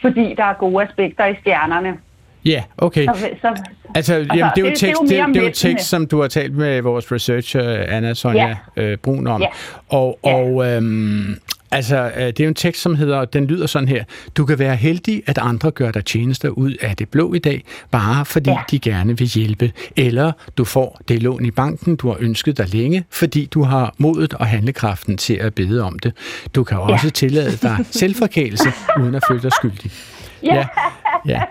fordi der er gode aspekter i stjernerne. Ja, yeah, okay. Så, så, altså, jamen, det er jo tekst, det, det, er jo det, det tekst, som du har talt med vores researcher, Anna Sonja ja. øh, Brun om. Ja. Og, og øhm, Altså, øh, det er jo en tekst, som hedder, den lyder sådan her. Du kan være heldig, at andre gør dig tjenester ud af det blå i dag, bare fordi ja. de gerne vil hjælpe. Eller du får det lån i banken, du har ønsket dig længe, fordi du har modet og handlekraften til at bede om det. Du kan også ja. tillade dig selvforkælelse, uden at føle dig skyldig. Ja. ja. ja.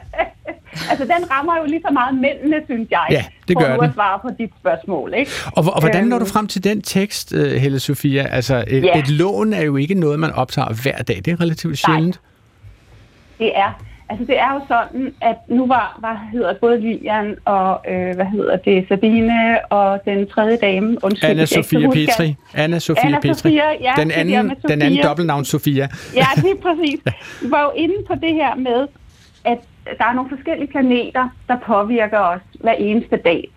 Altså, den rammer jo lige så meget mændene, synes jeg, ja, det gør for den. at svare på dit spørgsmål. Ikke? Og, og hvordan når du øhm. frem til den tekst, uh, Helle Sofia? Altså, et, ja. et lån er jo ikke noget, man optager hver dag. Det er relativt sjældent. Nej. Det er. Altså, det er jo sådan, at nu var, hvad hedder både Lilian og, øh, hvad hedder det, Sabine og den tredje dame, undskyld, Anna Sofia Petri. Anna Sofia Anna Petri. Sofia, ja, den anden, den anden dobbeltnavn Sofia. Ja, lige præcis. Vi var jo inde på det her med, at der er nogle forskellige planeter, der påvirker os hver eneste dag.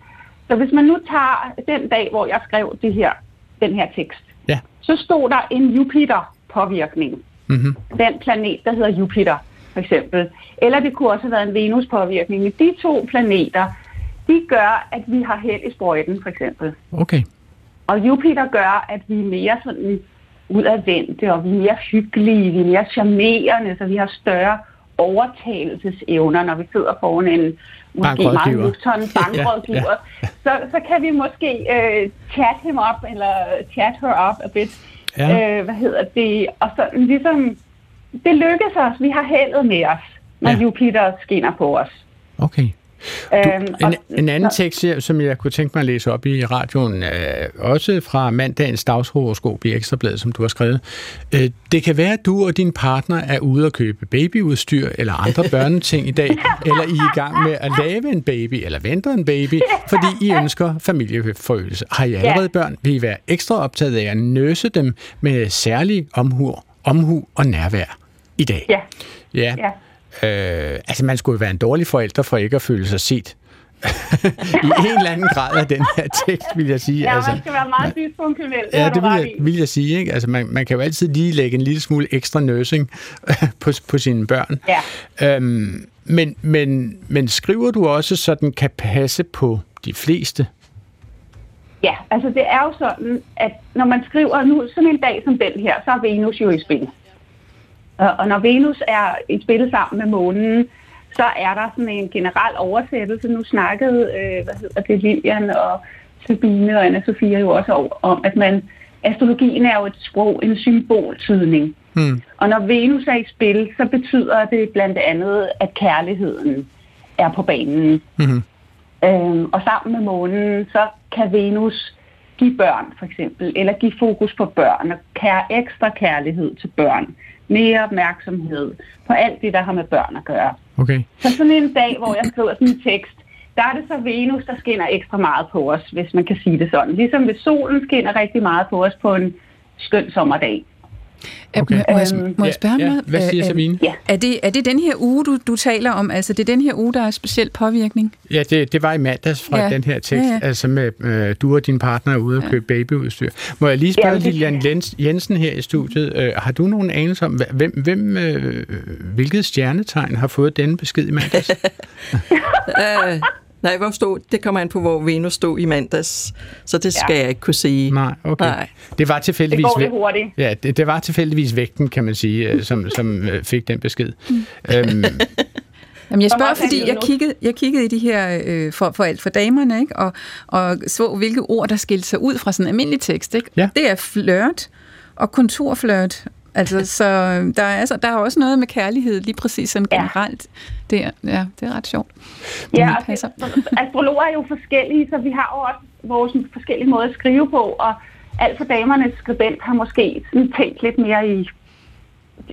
Så hvis man nu tager den dag, hvor jeg skrev det her, den her tekst, ja. så stod der en Jupiter-påvirkning. Mm-hmm. Den planet, der hedder Jupiter, for eksempel. Eller det kunne også have været en Venus-påvirkning. De to planeter, de gør, at vi har held i sprøjten, for eksempel. Okay. Og Jupiter gør, at vi er mere sådan udadvendte, og vi er mere hyggelige, vi er mere charmerende, så vi har større overtagelsesevner, når vi sidder foran en måske meget nukton bankrådgiver, ja, ja. Så, så kan vi måske øh, chat him op, eller chat her up a bit. Ja. Øh, hvad hedder det? Og sådan ligesom, det lykkes os. Vi har heldet med os, når ja. Jupiter skinner på os. Okay. Øhm, en, og, en anden tekst, som jeg kunne tænke mig at læse op i radioen, er også fra mandagens dagshoroskop i Ekstrabladet, som du har skrevet. Øh, det kan være, at du og din partner er ude at købe babyudstyr eller andre børneting i dag, eller I er i gang med at lave en baby eller venter en baby, fordi I ønsker familieforøgelse. Har I allerede børn, vil I være ekstra optaget af at nøse dem med særlig omhu, omhu og nærvær i dag. Ja. Ja. ja. Øh, altså, man skulle jo være en dårlig forælder for ikke at føle sig set. I en eller anden grad af den her tekst, vil jeg sige. Ja, altså, man skal være meget dysfunktionel. Ja, det vil jeg, vil jeg sige. Ikke? Altså, man, man kan jo altid lige lægge en lille smule ekstra nursing på, på sine børn. Ja. Øhm, men, men, men skriver du også, så den kan passe på de fleste? Ja, altså det er jo sådan, at når man skriver nu sådan en dag som den her, så er Venus jo i spil. Og når Venus er i spil sammen med månen, så er der sådan en generel oversættelse. Nu snakkede, øh, hvad hedder det, Lilian og Sabine og Anna-Sophia jo også om, at man, astrologien er jo et sprog, en symboltydning. Hmm. Og når Venus er i spil, så betyder det blandt andet, at kærligheden er på banen. Hmm. Øhm, og sammen med månen, så kan Venus give børn for eksempel, eller give fokus på børn, og kære ekstra kærlighed til børn mere opmærksomhed på alt det, der har med børn at gøre. Okay. Så sådan en dag, hvor jeg skriver sådan en tekst, der er det så Venus, der skinner ekstra meget på os, hvis man kan sige det sådan. Ligesom hvis solen skinner rigtig meget på os på en skøn sommerdag. Okay. Må, jeg, må jeg spørge ja, ja. Hvad siger Sabine? Ja. Er det, er det den her uge, du, du taler om? Altså, det er den her uge, der er speciel påvirkning? Ja, det, det var i mandags fra Ja. den her tekst, Ja, ja. altså med øh, du og din partner er ude og købe babyudstyr. Må jeg lige spørge det- Lilian Jens, Jensen her i studiet, øh, har du nogen anelse om, hvem, hvem øh, hvilket stjernetegn har fået denne besked i mandags? Øh, nej, hvor stod, det kommer an på, hvor Venus stod i mandags, så det skal ja. jeg ikke kunne sige. Nej, okay. Nej. Det var Det tilfældigvis... går lidt hurtigt. Ja, det, det var tilfældigvis vægten, kan man sige, øh, som, som øh, fik den besked. Mm. Øhm, Jamen, jeg spørger, fordi jeg kiggede, jeg kiggede i de her øh, for, for alt for damerne, ikke? Og, og så, hvilke ord, der skilte sig ud fra sådan en almindelig tekst. Ikke? Ja. Det er flirt og konturflirt. Altså, så der er, altså, der er også noget med kærlighed, lige præcis sådan Ja. generelt. Det er, ja, det er ret sjovt. Ja, og passer. det, astrologer er jo forskellige, så vi har jo også vores forskellige måder at skrive på, og alt for damernes skribent har måske sådan tænkt lidt mere i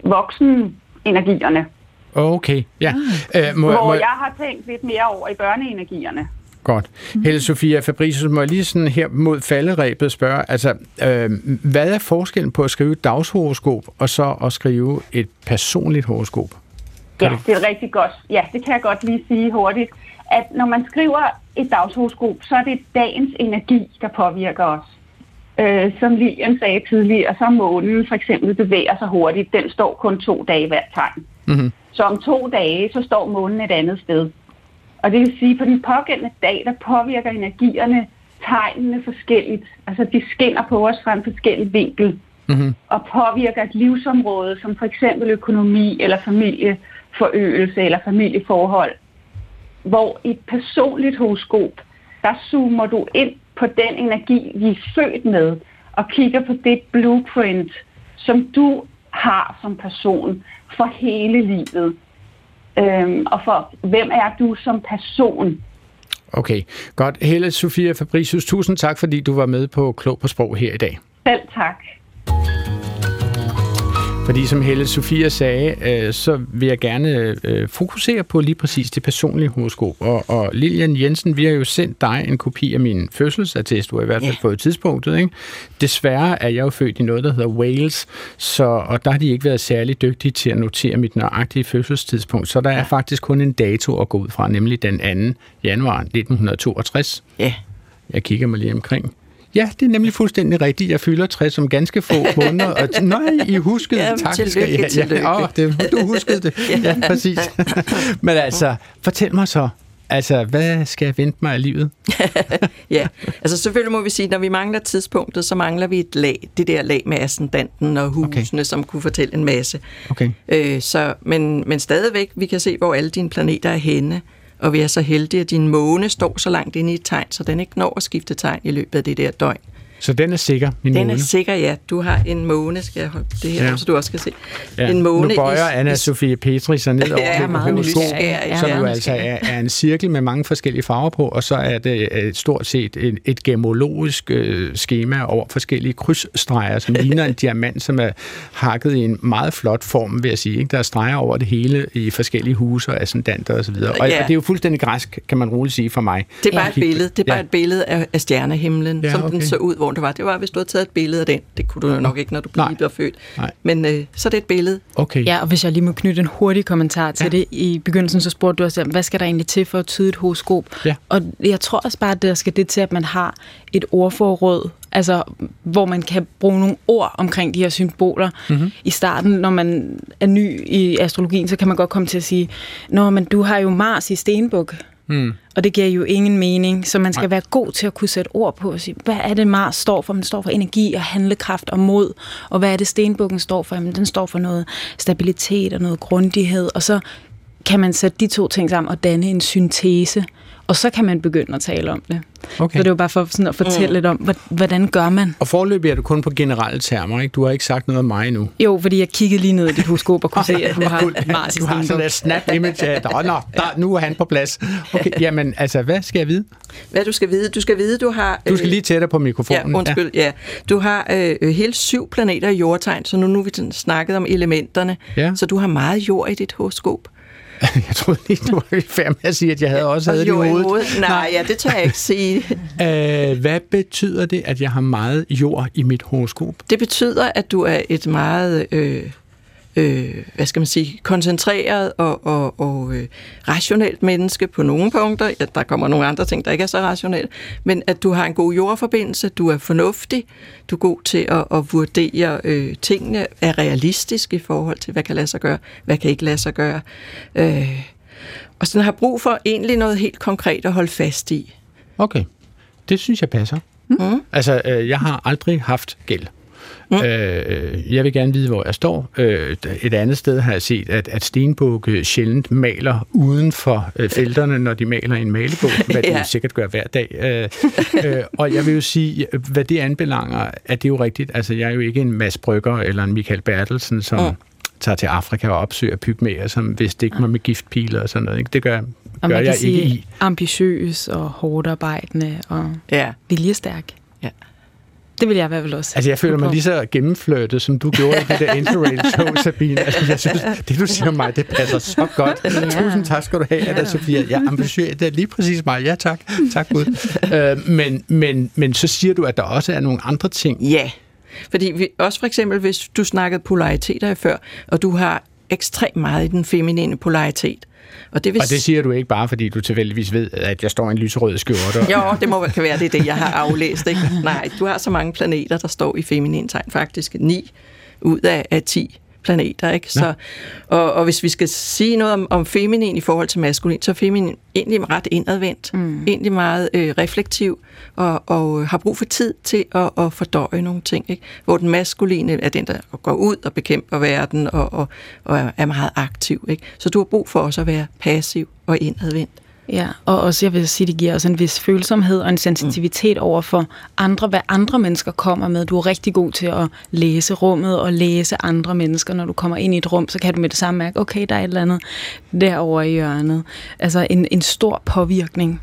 voksenenergierne, okay, ja. Øh, må, hvor må, jeg har tænkt lidt mere over i børneenergierne. Godt. Helle Sofia Fabricius, må jeg lige sådan her mod falderæbet spørge, altså, øh, hvad er forskellen på at skrive et dagshoroskop, og så at skrive et personligt horoskop? Ja, det er rigtig godt. Ja, det kan jeg godt lige sige hurtigt. At når man skriver et dagshoroskop, så er det dagens energi, der påvirker os. Øh, som Lilian sagde tidligere, så månen for eksempel bevæger sig hurtigt. Den står kun to dage i hvert tegn. Mhm. Så om to dage, så står månen et andet sted. Og det vil sige, at på den pågældende dag, der påvirker energierne tegnene forskelligt. Altså de skinner på os fra en forskellig vinkel Mhm. og påvirker et livsområde, som for eksempel økonomi eller familieforøgelse eller familieforhold. Hvor i et personligt horoskop, der zoomer du ind på den energi, vi er født med, og kigger på det blueprint, som du har som person for hele livet. Øhm, og for hvem er du som person? Okay, godt. Helle Sofia Fabricius, tusind tak, fordi du var med på Klog på Sprog her i dag. Selv tak. Fordi som Helle Sofia sagde, øh, så vil jeg gerne øh, fokusere på lige præcis det personlige horoskop. Og, og Lilian Jensen, vi har jo sendt dig en kopi af min fødselsattest, du har i hvert fald Ja. fået tidspunktet. Ikke? Desværre er jeg jo født i noget, der hedder Wales, så, og der har de ikke været særlig dygtige til at notere mit nøjagtige fødselstidspunkt. Så der er faktisk kun en dato at gå ud fra, nemlig den 2. januar 1962. Ja. Jeg kigger mig lige omkring. Ja, det er nemlig fuldstændig rigtigt. Jeg fylder 60 om ganske få måneder. Og t- nej, I huskede det. Tak tillykke, skal I have. tillykke. Ja, åh, det, du huskede det. Ja, præcis. Men altså, fortæl mig så, altså, hvad skal jeg vente mig af livet? Ja, altså selvfølgelig må vi sige, når vi mangler tidspunktet, så mangler vi et lag, det der lag med ascendanten og husene, okay. som kunne fortælle en masse. Okay. Øh, så, men, men stadigvæk, vi kan se, hvor alle dine planeter er henne, og vi er så heldige, at din måne står så langt inde i et tegn, så den ikke når at skifte tegn i løbet af det der døgn. Så den er sikker, min Den måne. er sikker, ja. Du har en måne, skal jeg holde det her, Ja. ja. så du også kan se. Ja. En måne nu bøjer i- Anna Sofie Petri sig ned over Ja, mit meget horoskop, nysgerrig, ja. som jo Ja. altså er, er en cirkel med mange forskellige farver på, og så er det øh, stort set et, et gemologisk øh, schema over forskellige krydsstreger, som ligner en diamant, som er hakket i en meget flot form, vil jeg sige. Ikke? Der er streger over det hele i forskellige huse og ascendanter osv. Og, og, Ja. og det er jo fuldstændig græsk, kan man roligt sige for mig. Det er bare Ja. et billede. Det er bare Ja. et billede af, af stjernehimlen, Ja, ja, som okay. den så ud, hvor det var. Det var, hvis du havde taget et billede af den. Det kunne du nok ikke, når du lige bliver født. Nej. Men øh, så er det et billede. Okay. Ja, og hvis jeg lige må knytte en hurtig kommentar til Ja. det. I begyndelsen så spurgte du os, hvad skal der egentlig til for at tyde et horoskop? Ja. Og jeg tror også bare, at der skal det til, at man har et ordforråd, altså hvor man kan bruge nogle ord omkring de her symboler. Mm-hmm. I starten, når man er ny i astrologien, så kan man godt komme til at sige, Nå, men du har jo Mars i Stenbuk. Mm. Og det giver jo ingen mening, så man skal Nej. være god til at kunne sætte ord på og sige, hvad er det Mars står for? Den står for energi og handlekraft og mod. Og hvad er det Stenbukken står for? Jamen, den står for noget stabilitet og noget grundighed. Og så kan man sætte de to ting sammen og danne en syntese. Og så kan man begynde at tale om det. Okay. Så det var bare for sådan at fortælle mm. lidt om, hvordan gør man? Og forløbig er du kun på generelle termer, ikke? Du har ikke sagt noget om mig endnu. Jo, fordi jeg kiggede lige ned i dit horoskop og kunne se, at du har Mars i Du har sådan et snap image af, "Nå, nå, der, nu er han på plads. Okay, jamen, altså, hvad skal jeg vide? Hvad du skal vide? Du skal vide, du har... Du skal lige tættere på mikrofonen. Ja, undskyld, ja. Du har øh, hele syv planeter i jordtegn, så nu nu har vi snakket om elementerne. Ja. Så du har meget jord i dit horoskop. Jeg troede lige, du var i færd med at sige, at jeg havde også havde det i Jo, hovedet. Nej, ja, det tør jeg ikke sige. Øh, hvad betyder det, at jeg har meget jord i mit horoskop? Det betyder, at du er et meget, øh, øh, hvad skal man sige, koncentreret og, og, og øh, rationelt menneske på nogle punkter. Ja, der kommer nogle andre ting, der ikke er så rationelle. Men at du har en god jordforbindelse, du er fornuftig, du er god til at, at vurdere øh, tingene, er realistisk i forhold til, hvad kan lade sig gøre, hvad kan ikke lade sig gøre. Øh, og sådan har brug for egentlig noget helt konkret at holde fast i. Okay, det synes jeg passer. Mm. Altså, øh, jeg har aldrig haft gæld. Mm. Øh, jeg vil gerne vide, hvor jeg står. Øh, et andet sted har jeg set, at, at stenbukke sjældent maler uden for øh, felterne, når de maler en malebog, hvad de Ja. jo sikkert gør hver dag. Øh, øh, og jeg vil jo sige, hvad det anbelanger, at det er jo rigtigt. Altså, jeg er jo ikke en Mads Brygger eller en Michael Bertelsen, som Mm. tager til Afrika og opsøger pygmæer, som hvis det ikke mig med giftpiler og sådan noget. Ikke? Det gør, Og gør jeg ikke sige i. ambitiøs og hårdt arbejdende og Ja. viljestærk. Ja. Det vil jeg i hvert fald også. Altså, jeg føler mig lige så gennemfløjtet, som du gjorde i det der Interrail show, Sabine. Altså, jeg synes, det du siger mig, det passer så godt. Ja. Tusind tak skal du have, Anna Sofia. Jeg er ambitiøs. Det er lige præcis mig. Ja, tak. Tak, Gud. øh, men, men, men så siger du, at der også er nogle andre ting. Ja, fordi vi, også for eksempel, hvis du snakkede polariteter før, og du har ekstremt meget i den feminine polaritet. Og det, vil Og det siger du ikke bare, fordi du tilfældigvis ved, at jeg står i en lyserød skjorte. Jo, det må kan være, det er det, jeg har aflæst. Ikke? Nej, du har så mange planeter, der står i feminin tegn, faktisk ni ud af, af 10 planeter. Ikke? Så, og, og hvis vi skal sige noget om, om feminin i forhold til maskulin, så er feminin egentlig ret indadvendt, mm. egentlig meget øh, reflektiv, og, og har brug for tid til at, at fordøje nogle ting. Ikke? Hvor den maskuline er den, der går ud og bekæmper verden, og, og, og er- er meget aktiv. Ikke? Så du har brug for også at være passiv og indadvendt. Ja, og også, jeg vil sige, det giver også en vis følsomhed og en sensitivitet mm. over for andre, hvad andre mennesker kommer med. Du er rigtig god til at læse rummet og læse andre mennesker. Når du kommer ind i et rum, så kan du med det samme mærke, okay, der er et eller andet derovre i hjørnet. Altså en, en stor påvirkning.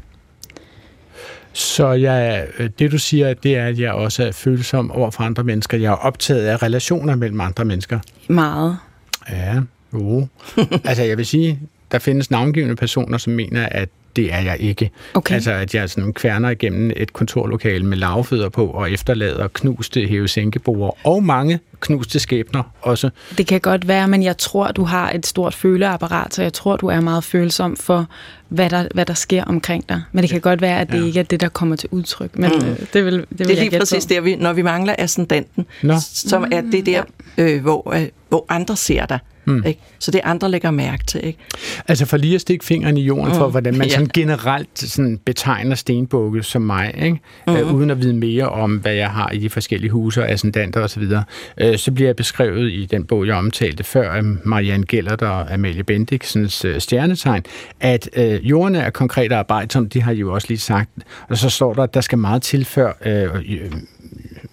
Så jeg, øh, det du siger, det er, at jeg også er følsom over for andre mennesker. Jeg er optaget af relationer mellem andre mennesker. Meget. Ja, jo. altså jeg vil sige, der findes navngivende personer, som mener, at det er jeg ikke. Okay. Altså at jeg sådan kværner igennem et kontorlokale med lavfødder på og efterlader knuste hævesænkebord og mange knuste skæbner også. Det kan godt være, men jeg tror, du har et stort føleapparat, så jeg tror, du er meget følsom for, hvad der, hvad der sker omkring dig. Men det kan godt være, at det Ja. ikke er det, der kommer til udtryk. Men mm. øh, det vil, det vil Det er jeg lige præcis der, vi, når vi mangler ascendanten, Nå. som er det der, øh, hvor, øh, hvor andre ser dig. Hmm. Ikke? Så det andre lægger mærke til. Ikke? Altså for lige at stikke fingeren i jorden for, Mm. hvordan man Ja. sådan generelt sådan betegner stenbukke som mig, ikke? Mhm. Øh, uden at vide mere om, hvad jeg har i de forskellige huse og ascendanter osv., øh, så bliver jeg beskrevet i den bog, jeg omtalte før, af Marianne Gellert og Amalie Bendiksens øh, stjernetegn, at øh, jorden er konkret og arbejdsom, de har jo også lige sagt, og så står der, at der skal meget til før øh, øh,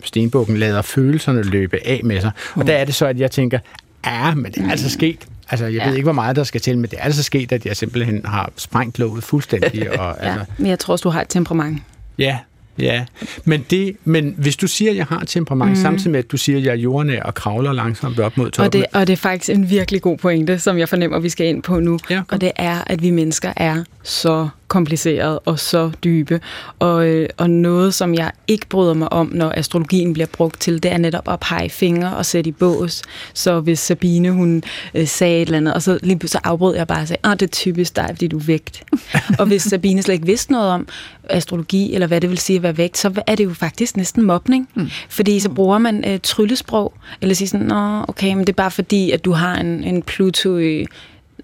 stenbukken lader følelserne løbe af med sig. Og der er det så, at jeg tænker, ja, men det er altså sket. Altså, jeg ja. Ved ikke, hvor meget der skal til, men det er altså sket, at jeg simpelthen har sprængt låget fuldstændig. Og, Ja, altså, men jeg tror også, du har et temperament. ja, ja. Men, det, men hvis du siger, at jeg har et temperament, mm. samtidig med, at du siger, at jeg er jordnær og kravler langsomt op mod toppen. Og det, og det er faktisk en virkelig god pointe, som jeg fornemmer, vi skal ind på nu. Ja, og det er, at vi mennesker er så komplicerede og så dybe. Og, øh, og noget, som jeg ikke bryder mig om, når astrologien bliver brugt til, det er netop at pege fingre og sætte i bås. Så hvis Sabine, hun øh, sagde et eller andet, og så lige så afbrød jeg bare og sagde, at det er typisk dig, fordi du er vægt. og hvis Sabine slet ikke vidste noget om astrologi, eller hvad det vil sige at være vægt, så er det jo faktisk næsten mobning. Mm. Fordi så bruger man øh, tryllesprog, eller siger sådan, Nå, okay, men det er bare fordi, at du har en, en Pluto i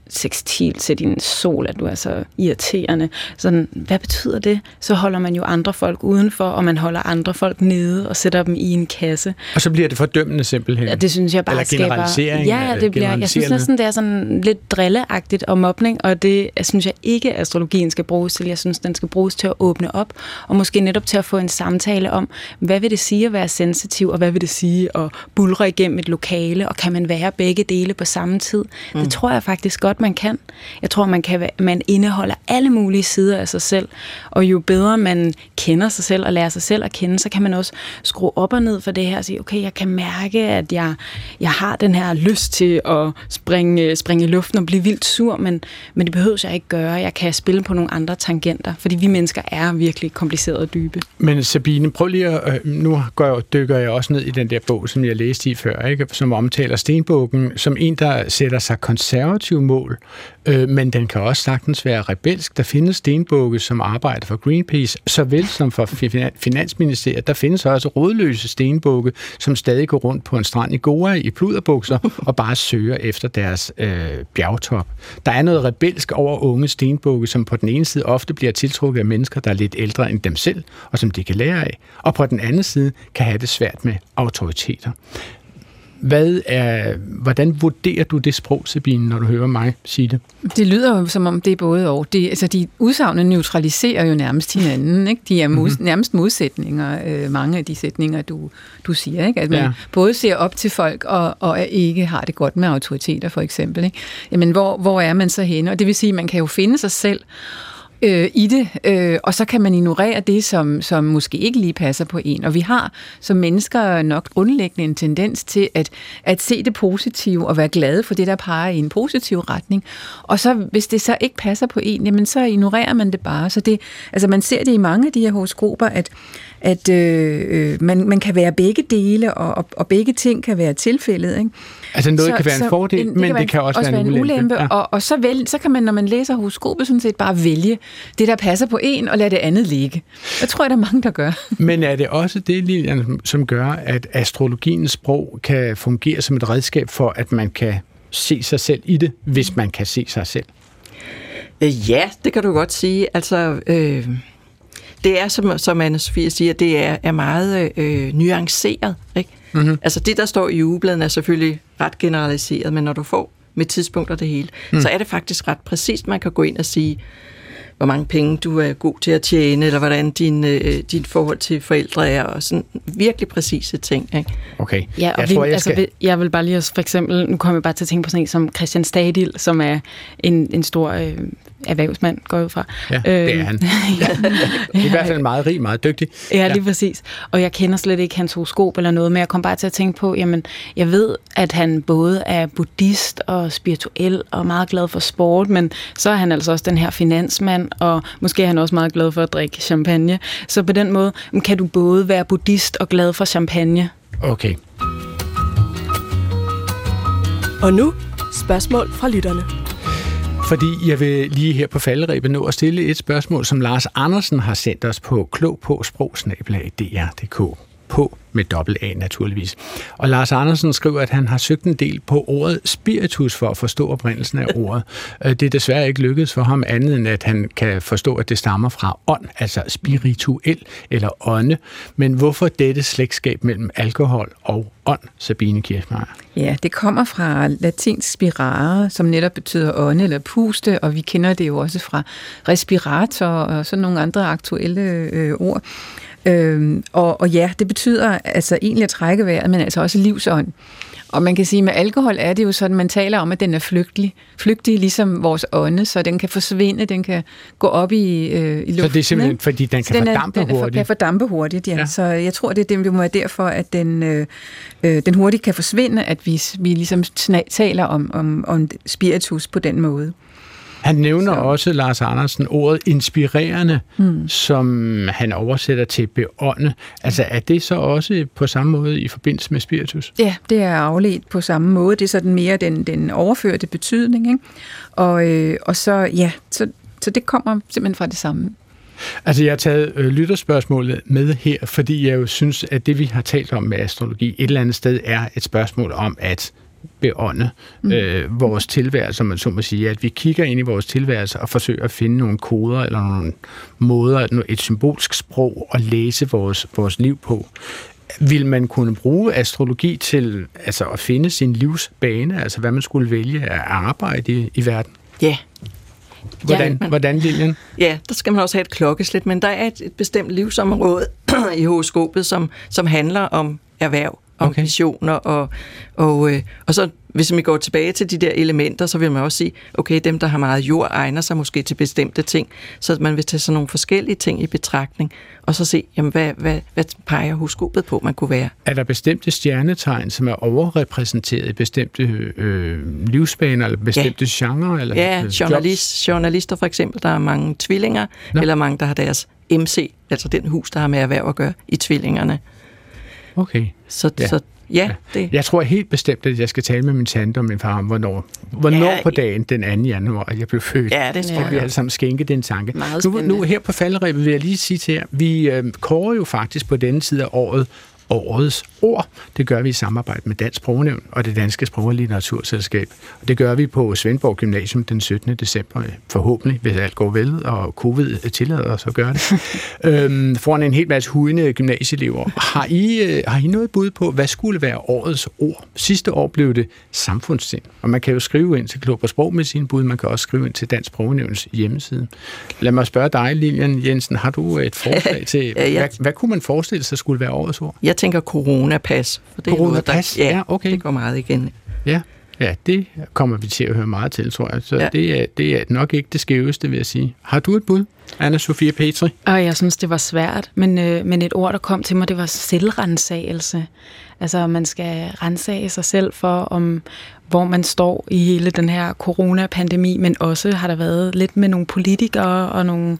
sextil til din sol, at du er så irriterende. Sådan, hvad betyder det? Så holder man jo andre folk udenfor, og man holder andre folk nede og sætter dem i en kasse. Og så bliver det fordømmende simpelthen. Ja, det synes jeg bare Eller skaber... generalisering, Ja, ja, det bliver, jeg synes næsten, det er sådan lidt drilleagtigt og mobning, og det jeg synes jeg ikke, astrologien skal bruges til. Jeg synes, den skal bruges til at åbne op, og måske netop til at få en samtale om, hvad vil det sige at være sensitiv, og hvad vil det sige at bulre igennem et lokale, og kan man være begge dele på samme tid? Mm. Det tror jeg faktisk godt, godt, man kan. Jeg tror, man, kan, man indeholder alle mulige sider af sig selv, og jo bedre man kender sig selv og lærer sig selv at kende, så kan man også skrue op og ned for det her og sige, okay, jeg kan mærke, at jeg, jeg har den her lyst til at springe, springe i luften og blive vildt sur, men, men det behøver jeg ikke gøre. Jeg kan spille på nogle andre tangenter, fordi vi mennesker er virkelig komplicerede og dybe. Men Sabine, prøv lige at, øh, nu går jeg, dykker jeg også ned i den der bog, som jeg læste i før, ikke? som omtaler stenbukken som en, der sætter sig konservative mål, øh, men den kan også sagtens være rebelsk. Der findes stenbukke, som arbejder for Greenpeace, såvel som for Finansministeriet. Der findes også rådløse stenbukke, som stadig går rundt på en strand i Goa i pluderbukser og bare søger efter deres øh, bjergtop. Der er noget rebelsk over unge stenbukke, som på den ene side ofte bliver tiltrukket af mennesker, der er lidt ældre end dem selv, og som de kan lære af, og på den anden side kan have det svært med autoriteter. Hvad er, hvordan vurderer du det sprog, Sabine, når du hører mig sige det? Det lyder jo som om, det er både og. Det, altså, de udsagene neutraliserer jo nærmest hinanden. Ikke? De er mod, mm-hmm. nærmest modsætninger, øh, mange af de sætninger, du, du siger. Ikke? At man ja. både ser op til folk, og, og ikke har det godt med autoriteter, for eksempel. Ikke? Jamen, hvor, hvor er man så henne? Og det vil sige, at man kan jo finde sig selv, øh, i det, øh, og så kan man ignorere det, som, som måske ikke lige passer på en. Og vi har som mennesker nok grundlæggende en tendens til at, at se det positive og være glade for det, der peger i en positiv retning. Og så hvis det så ikke passer på en, jamen så ignorerer man det bare. Så det, altså man ser det i mange af de her horoskoper, at at øh, øh man, man kan være begge dele, og, og, og begge ting kan være tilfældet. Ikke? Altså noget så, kan være en fordel, en, det men kan det kan også, også være en ulempe. ulempe ja. og, og så, vælge, så kan man, når man læser horoskopet, sådan set bare vælge det, der passer på en, og lade det andet ligge. Jeg tror, der er mange, der gør. Men er det også det, Lilian, som gør, at astrologiens sprog kan fungere som et redskab for, at man kan se sig selv i det, hvis man kan se sig selv? Øh, ja, det kan du godt sige. Altså... Øh det er, som, som anne Sofie siger, det er, er meget øh, nuanceret. Ikke? Mm-hmm. Altså det, der står i ugebladen, er selvfølgelig ret generaliseret, men når du får med tidspunkter det hele, mm. så er det faktisk ret præcist. Man kan gå ind og sige, hvor mange penge du er god til at tjene, eller hvordan din, øh, din forhold til forældre er, og sådan virkelig præcise ting. Ikke? Okay. Ja, og jeg, vi, tror, jeg, altså, skal... jeg vil bare lige for eksempel, nu kommer jeg bare til at tænke på sådan en som Christian Stadil, som er en, en stor øh, erhvervsmand, går ud fra. Ja, øh, det er han. ja. I hvert fald meget rig, meget dygtig. Ja, ja, lige præcis. Og jeg kender slet ikke hans horoskop eller noget, men jeg kom bare til at tænke på, jamen, jeg ved, at han både er buddhist og spirituel og meget glad for sport, men så er han altså også den her finansmand, og måske er han også meget glad for at drikke champagne. Så på den måde kan du både være buddhist og glad for champagne. Okay. Og nu spørgsmål fra lytterne. Fordi jeg vil lige her på falderæbet nå at stille et spørgsmål, som Lars Andersen har sendt os på klog på sprogsnabelag.dr.dk på med dobbelt A naturligvis. Og Lars Andersen skriver, at han har søgt en del på ordet spiritus for at forstå oprindelsen af ordet. Øh, det er desværre ikke lykkedes for ham andet end, at han kan forstå, at det stammer fra ånd, altså spirituel eller ånde. Men hvorfor dette slægtskab mellem alkohol og ånd, Sabine Kirchmeier? Ja, det kommer fra latinsk spirare, som netop betyder ånde eller puste, og vi kender det jo også fra respirator og sådan nogle andre aktuelle øh, ord. Øhm, og, og ja, det betyder altså egentlig at trække vejret, men altså også livsånd. Og man kan sige, at med alkohol er det jo sådan, man taler om, at den er flygtig. Flygtig ligesom vores ånde, så den kan forsvinde, den kan gå op i, øh, i luften. Så det er simpelthen, fordi den kan den fordampe er, den hurtigt? Den kan fordampe hurtigt, ja. ja. Så jeg tror, det, det må være derfor, at den, øh, øh, den hurtigt kan forsvinde, at vi, vi ligesom taler om, om, om spiritus på den måde. Han nævner så. også, Lars Andersen, ordet inspirerende, mm. som han oversætter til beånde. Altså er det så også på samme måde i forbindelse med spiritus? Ja, det er afledt på samme måde. Det er sådan mere den, den overførte betydning. Ikke? Og, øh, og så, ja, så, så det kommer simpelthen fra det samme. Altså, jeg har taget øh, lytterspørgsmålet med her, fordi jeg jo synes, at det, vi har talt om med astrologi, et eller andet sted er et spørgsmål om at beånde mm. øh, vores tilværelse, man så må sige, at vi kigger ind i vores tilværelse og forsøger at finde nogle koder eller nogle måder, et symbolsk sprog at læse vores, vores liv på. Vil man kunne bruge astrologi til altså at finde sin livsbane, altså hvad man skulle vælge at arbejde i, i verden? Ja, Hvordan, ja, men, hvordan Lilian? Ja, der skal man også have et klokkeslæt, men der er et, et bestemt livsområde i horoskopet, som, som handler om erhverv om Okay. visioner, og, og, øh, og så hvis vi går tilbage til de der elementer, så vil man også sige, okay, dem, der har meget jord, egner sig måske til bestemte ting, så man vil tage sådan nogle forskellige ting i betragtning, og så se, jamen, hvad, hvad, hvad peger horoskopet på, man kunne være. Er der bestemte stjernetegn, som er overrepræsenteret i bestemte øh, livsbaner, eller bestemte ja. genrer? Eller, Ja, øh, journalist, journalister for eksempel, der er mange tvillinger. Nå. eller mange, der har deres MC, altså den hus, der har med erhverv at gøre, i tvillingerne. Okay. Så Ja. ja, så, ja, det, Jeg tror helt bestemt, at jeg skal tale med min tante og min far om, hvornår, hvornår Ja, på dagen den 2. januar, jeg blev født. ja, det tror Skal vi jeg. alle sammen skænke den tanke. Nu, nu her på falderæbet vil jeg lige sige til jer, vi øh, kårer jo faktisk på denne side af året årets ord. Det gør vi i samarbejde med Dansk Sprognævn og det Danske Sprog- og Litteraturselskab. Og det gør vi på Svendborg Gymnasium den 17. december, forhåbentlig, hvis alt går vel, og covid tillader os at gøre det. øhm, foran en hel masse hudende gymnasieelever. Har I, øh, har I noget bud på, hvad skulle være årets ord? Sidste år blev det samfundssind, og man kan jo skrive ind til Klub og Sprog med sine bud, man kan også skrive ind til Dansk Sprognævns hjemmeside. Lad mig spørge dig, Lilian Jensen, har du et forslag til, hvad, hvad kunne man forestille sig skulle være årets ord? Jeg tænker coronapas. For det er Coronapas? noget, der, Ja, okay. det går meget igen. Ja, ja, det kommer vi til at høre meget til, tror jeg. Så ja. Ja. det, er, det er nok ikke det skæveste, vil jeg sige. Har du et bud, anna Sofia Petri? Og jeg synes, det var svært, men, øh, men et ord, der kom til mig, det var selvrensagelse. Altså, man skal rensage sig selv for, om hvor man står i hele den her coronapandemi, men også har der været lidt med nogle politikere og nogle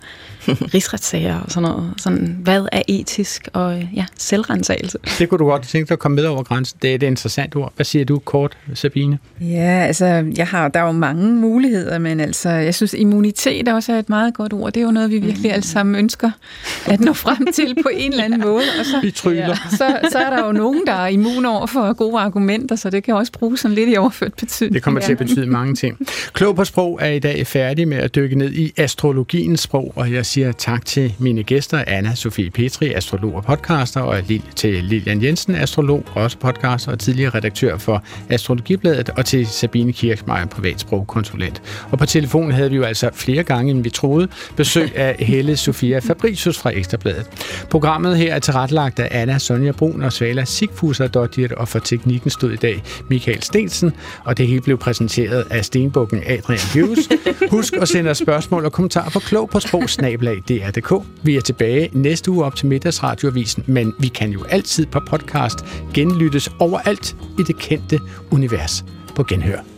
rigsretssager og sådan noget. Sådan, hvad er etisk og ja, selvrensagelse? Det kunne du godt tænke dig at komme med over grænsen. Det er et interessant ord. Hvad siger du kort, Sabine? Ja, altså, jeg har, der er jo mange muligheder, men altså, jeg synes, immunitet også er et meget godt ord. Det er jo noget, vi virkelig alle sammen ønsker at nå frem til på en eller anden måde. Og så, Vi tryller. så, så er der jo nogen, der er immun over for gode argumenter, så det kan også bruges sådan lidt i overført betydning. Det kommer til at betyde mange ting. Klog på sprog er i dag færdig med at dykke ned i astrologiens sprog, og jeg siger tak til mine gæster, Anna Sofie Petri, astrolog og podcaster, og til Lilian Jensen, astrolog, også podcaster og tidligere redaktør for Astrologibladet, og til Sabine Kirchmeier, privatsprogkonsulent. Og på telefonen havde vi jo altså flere gange, end vi troede, besøg af Helle Sofia Fabricius fra Ekstrabladet. Programmet her er tilrettelagt af Anna Sonja Brun og Svala Sigfuser og for teknikken stod i dag Michael Stensen, og det hele blev præsenteret af Stenbukken Adrian Hughes. Husk at sende os spørgsmål og kommentarer på klog på sprog DR.dk. Vi er tilbage næste uge op til middagsradioavisen, men vi kan jo altid på podcast genlyttes overalt i det kendte univers på genhør.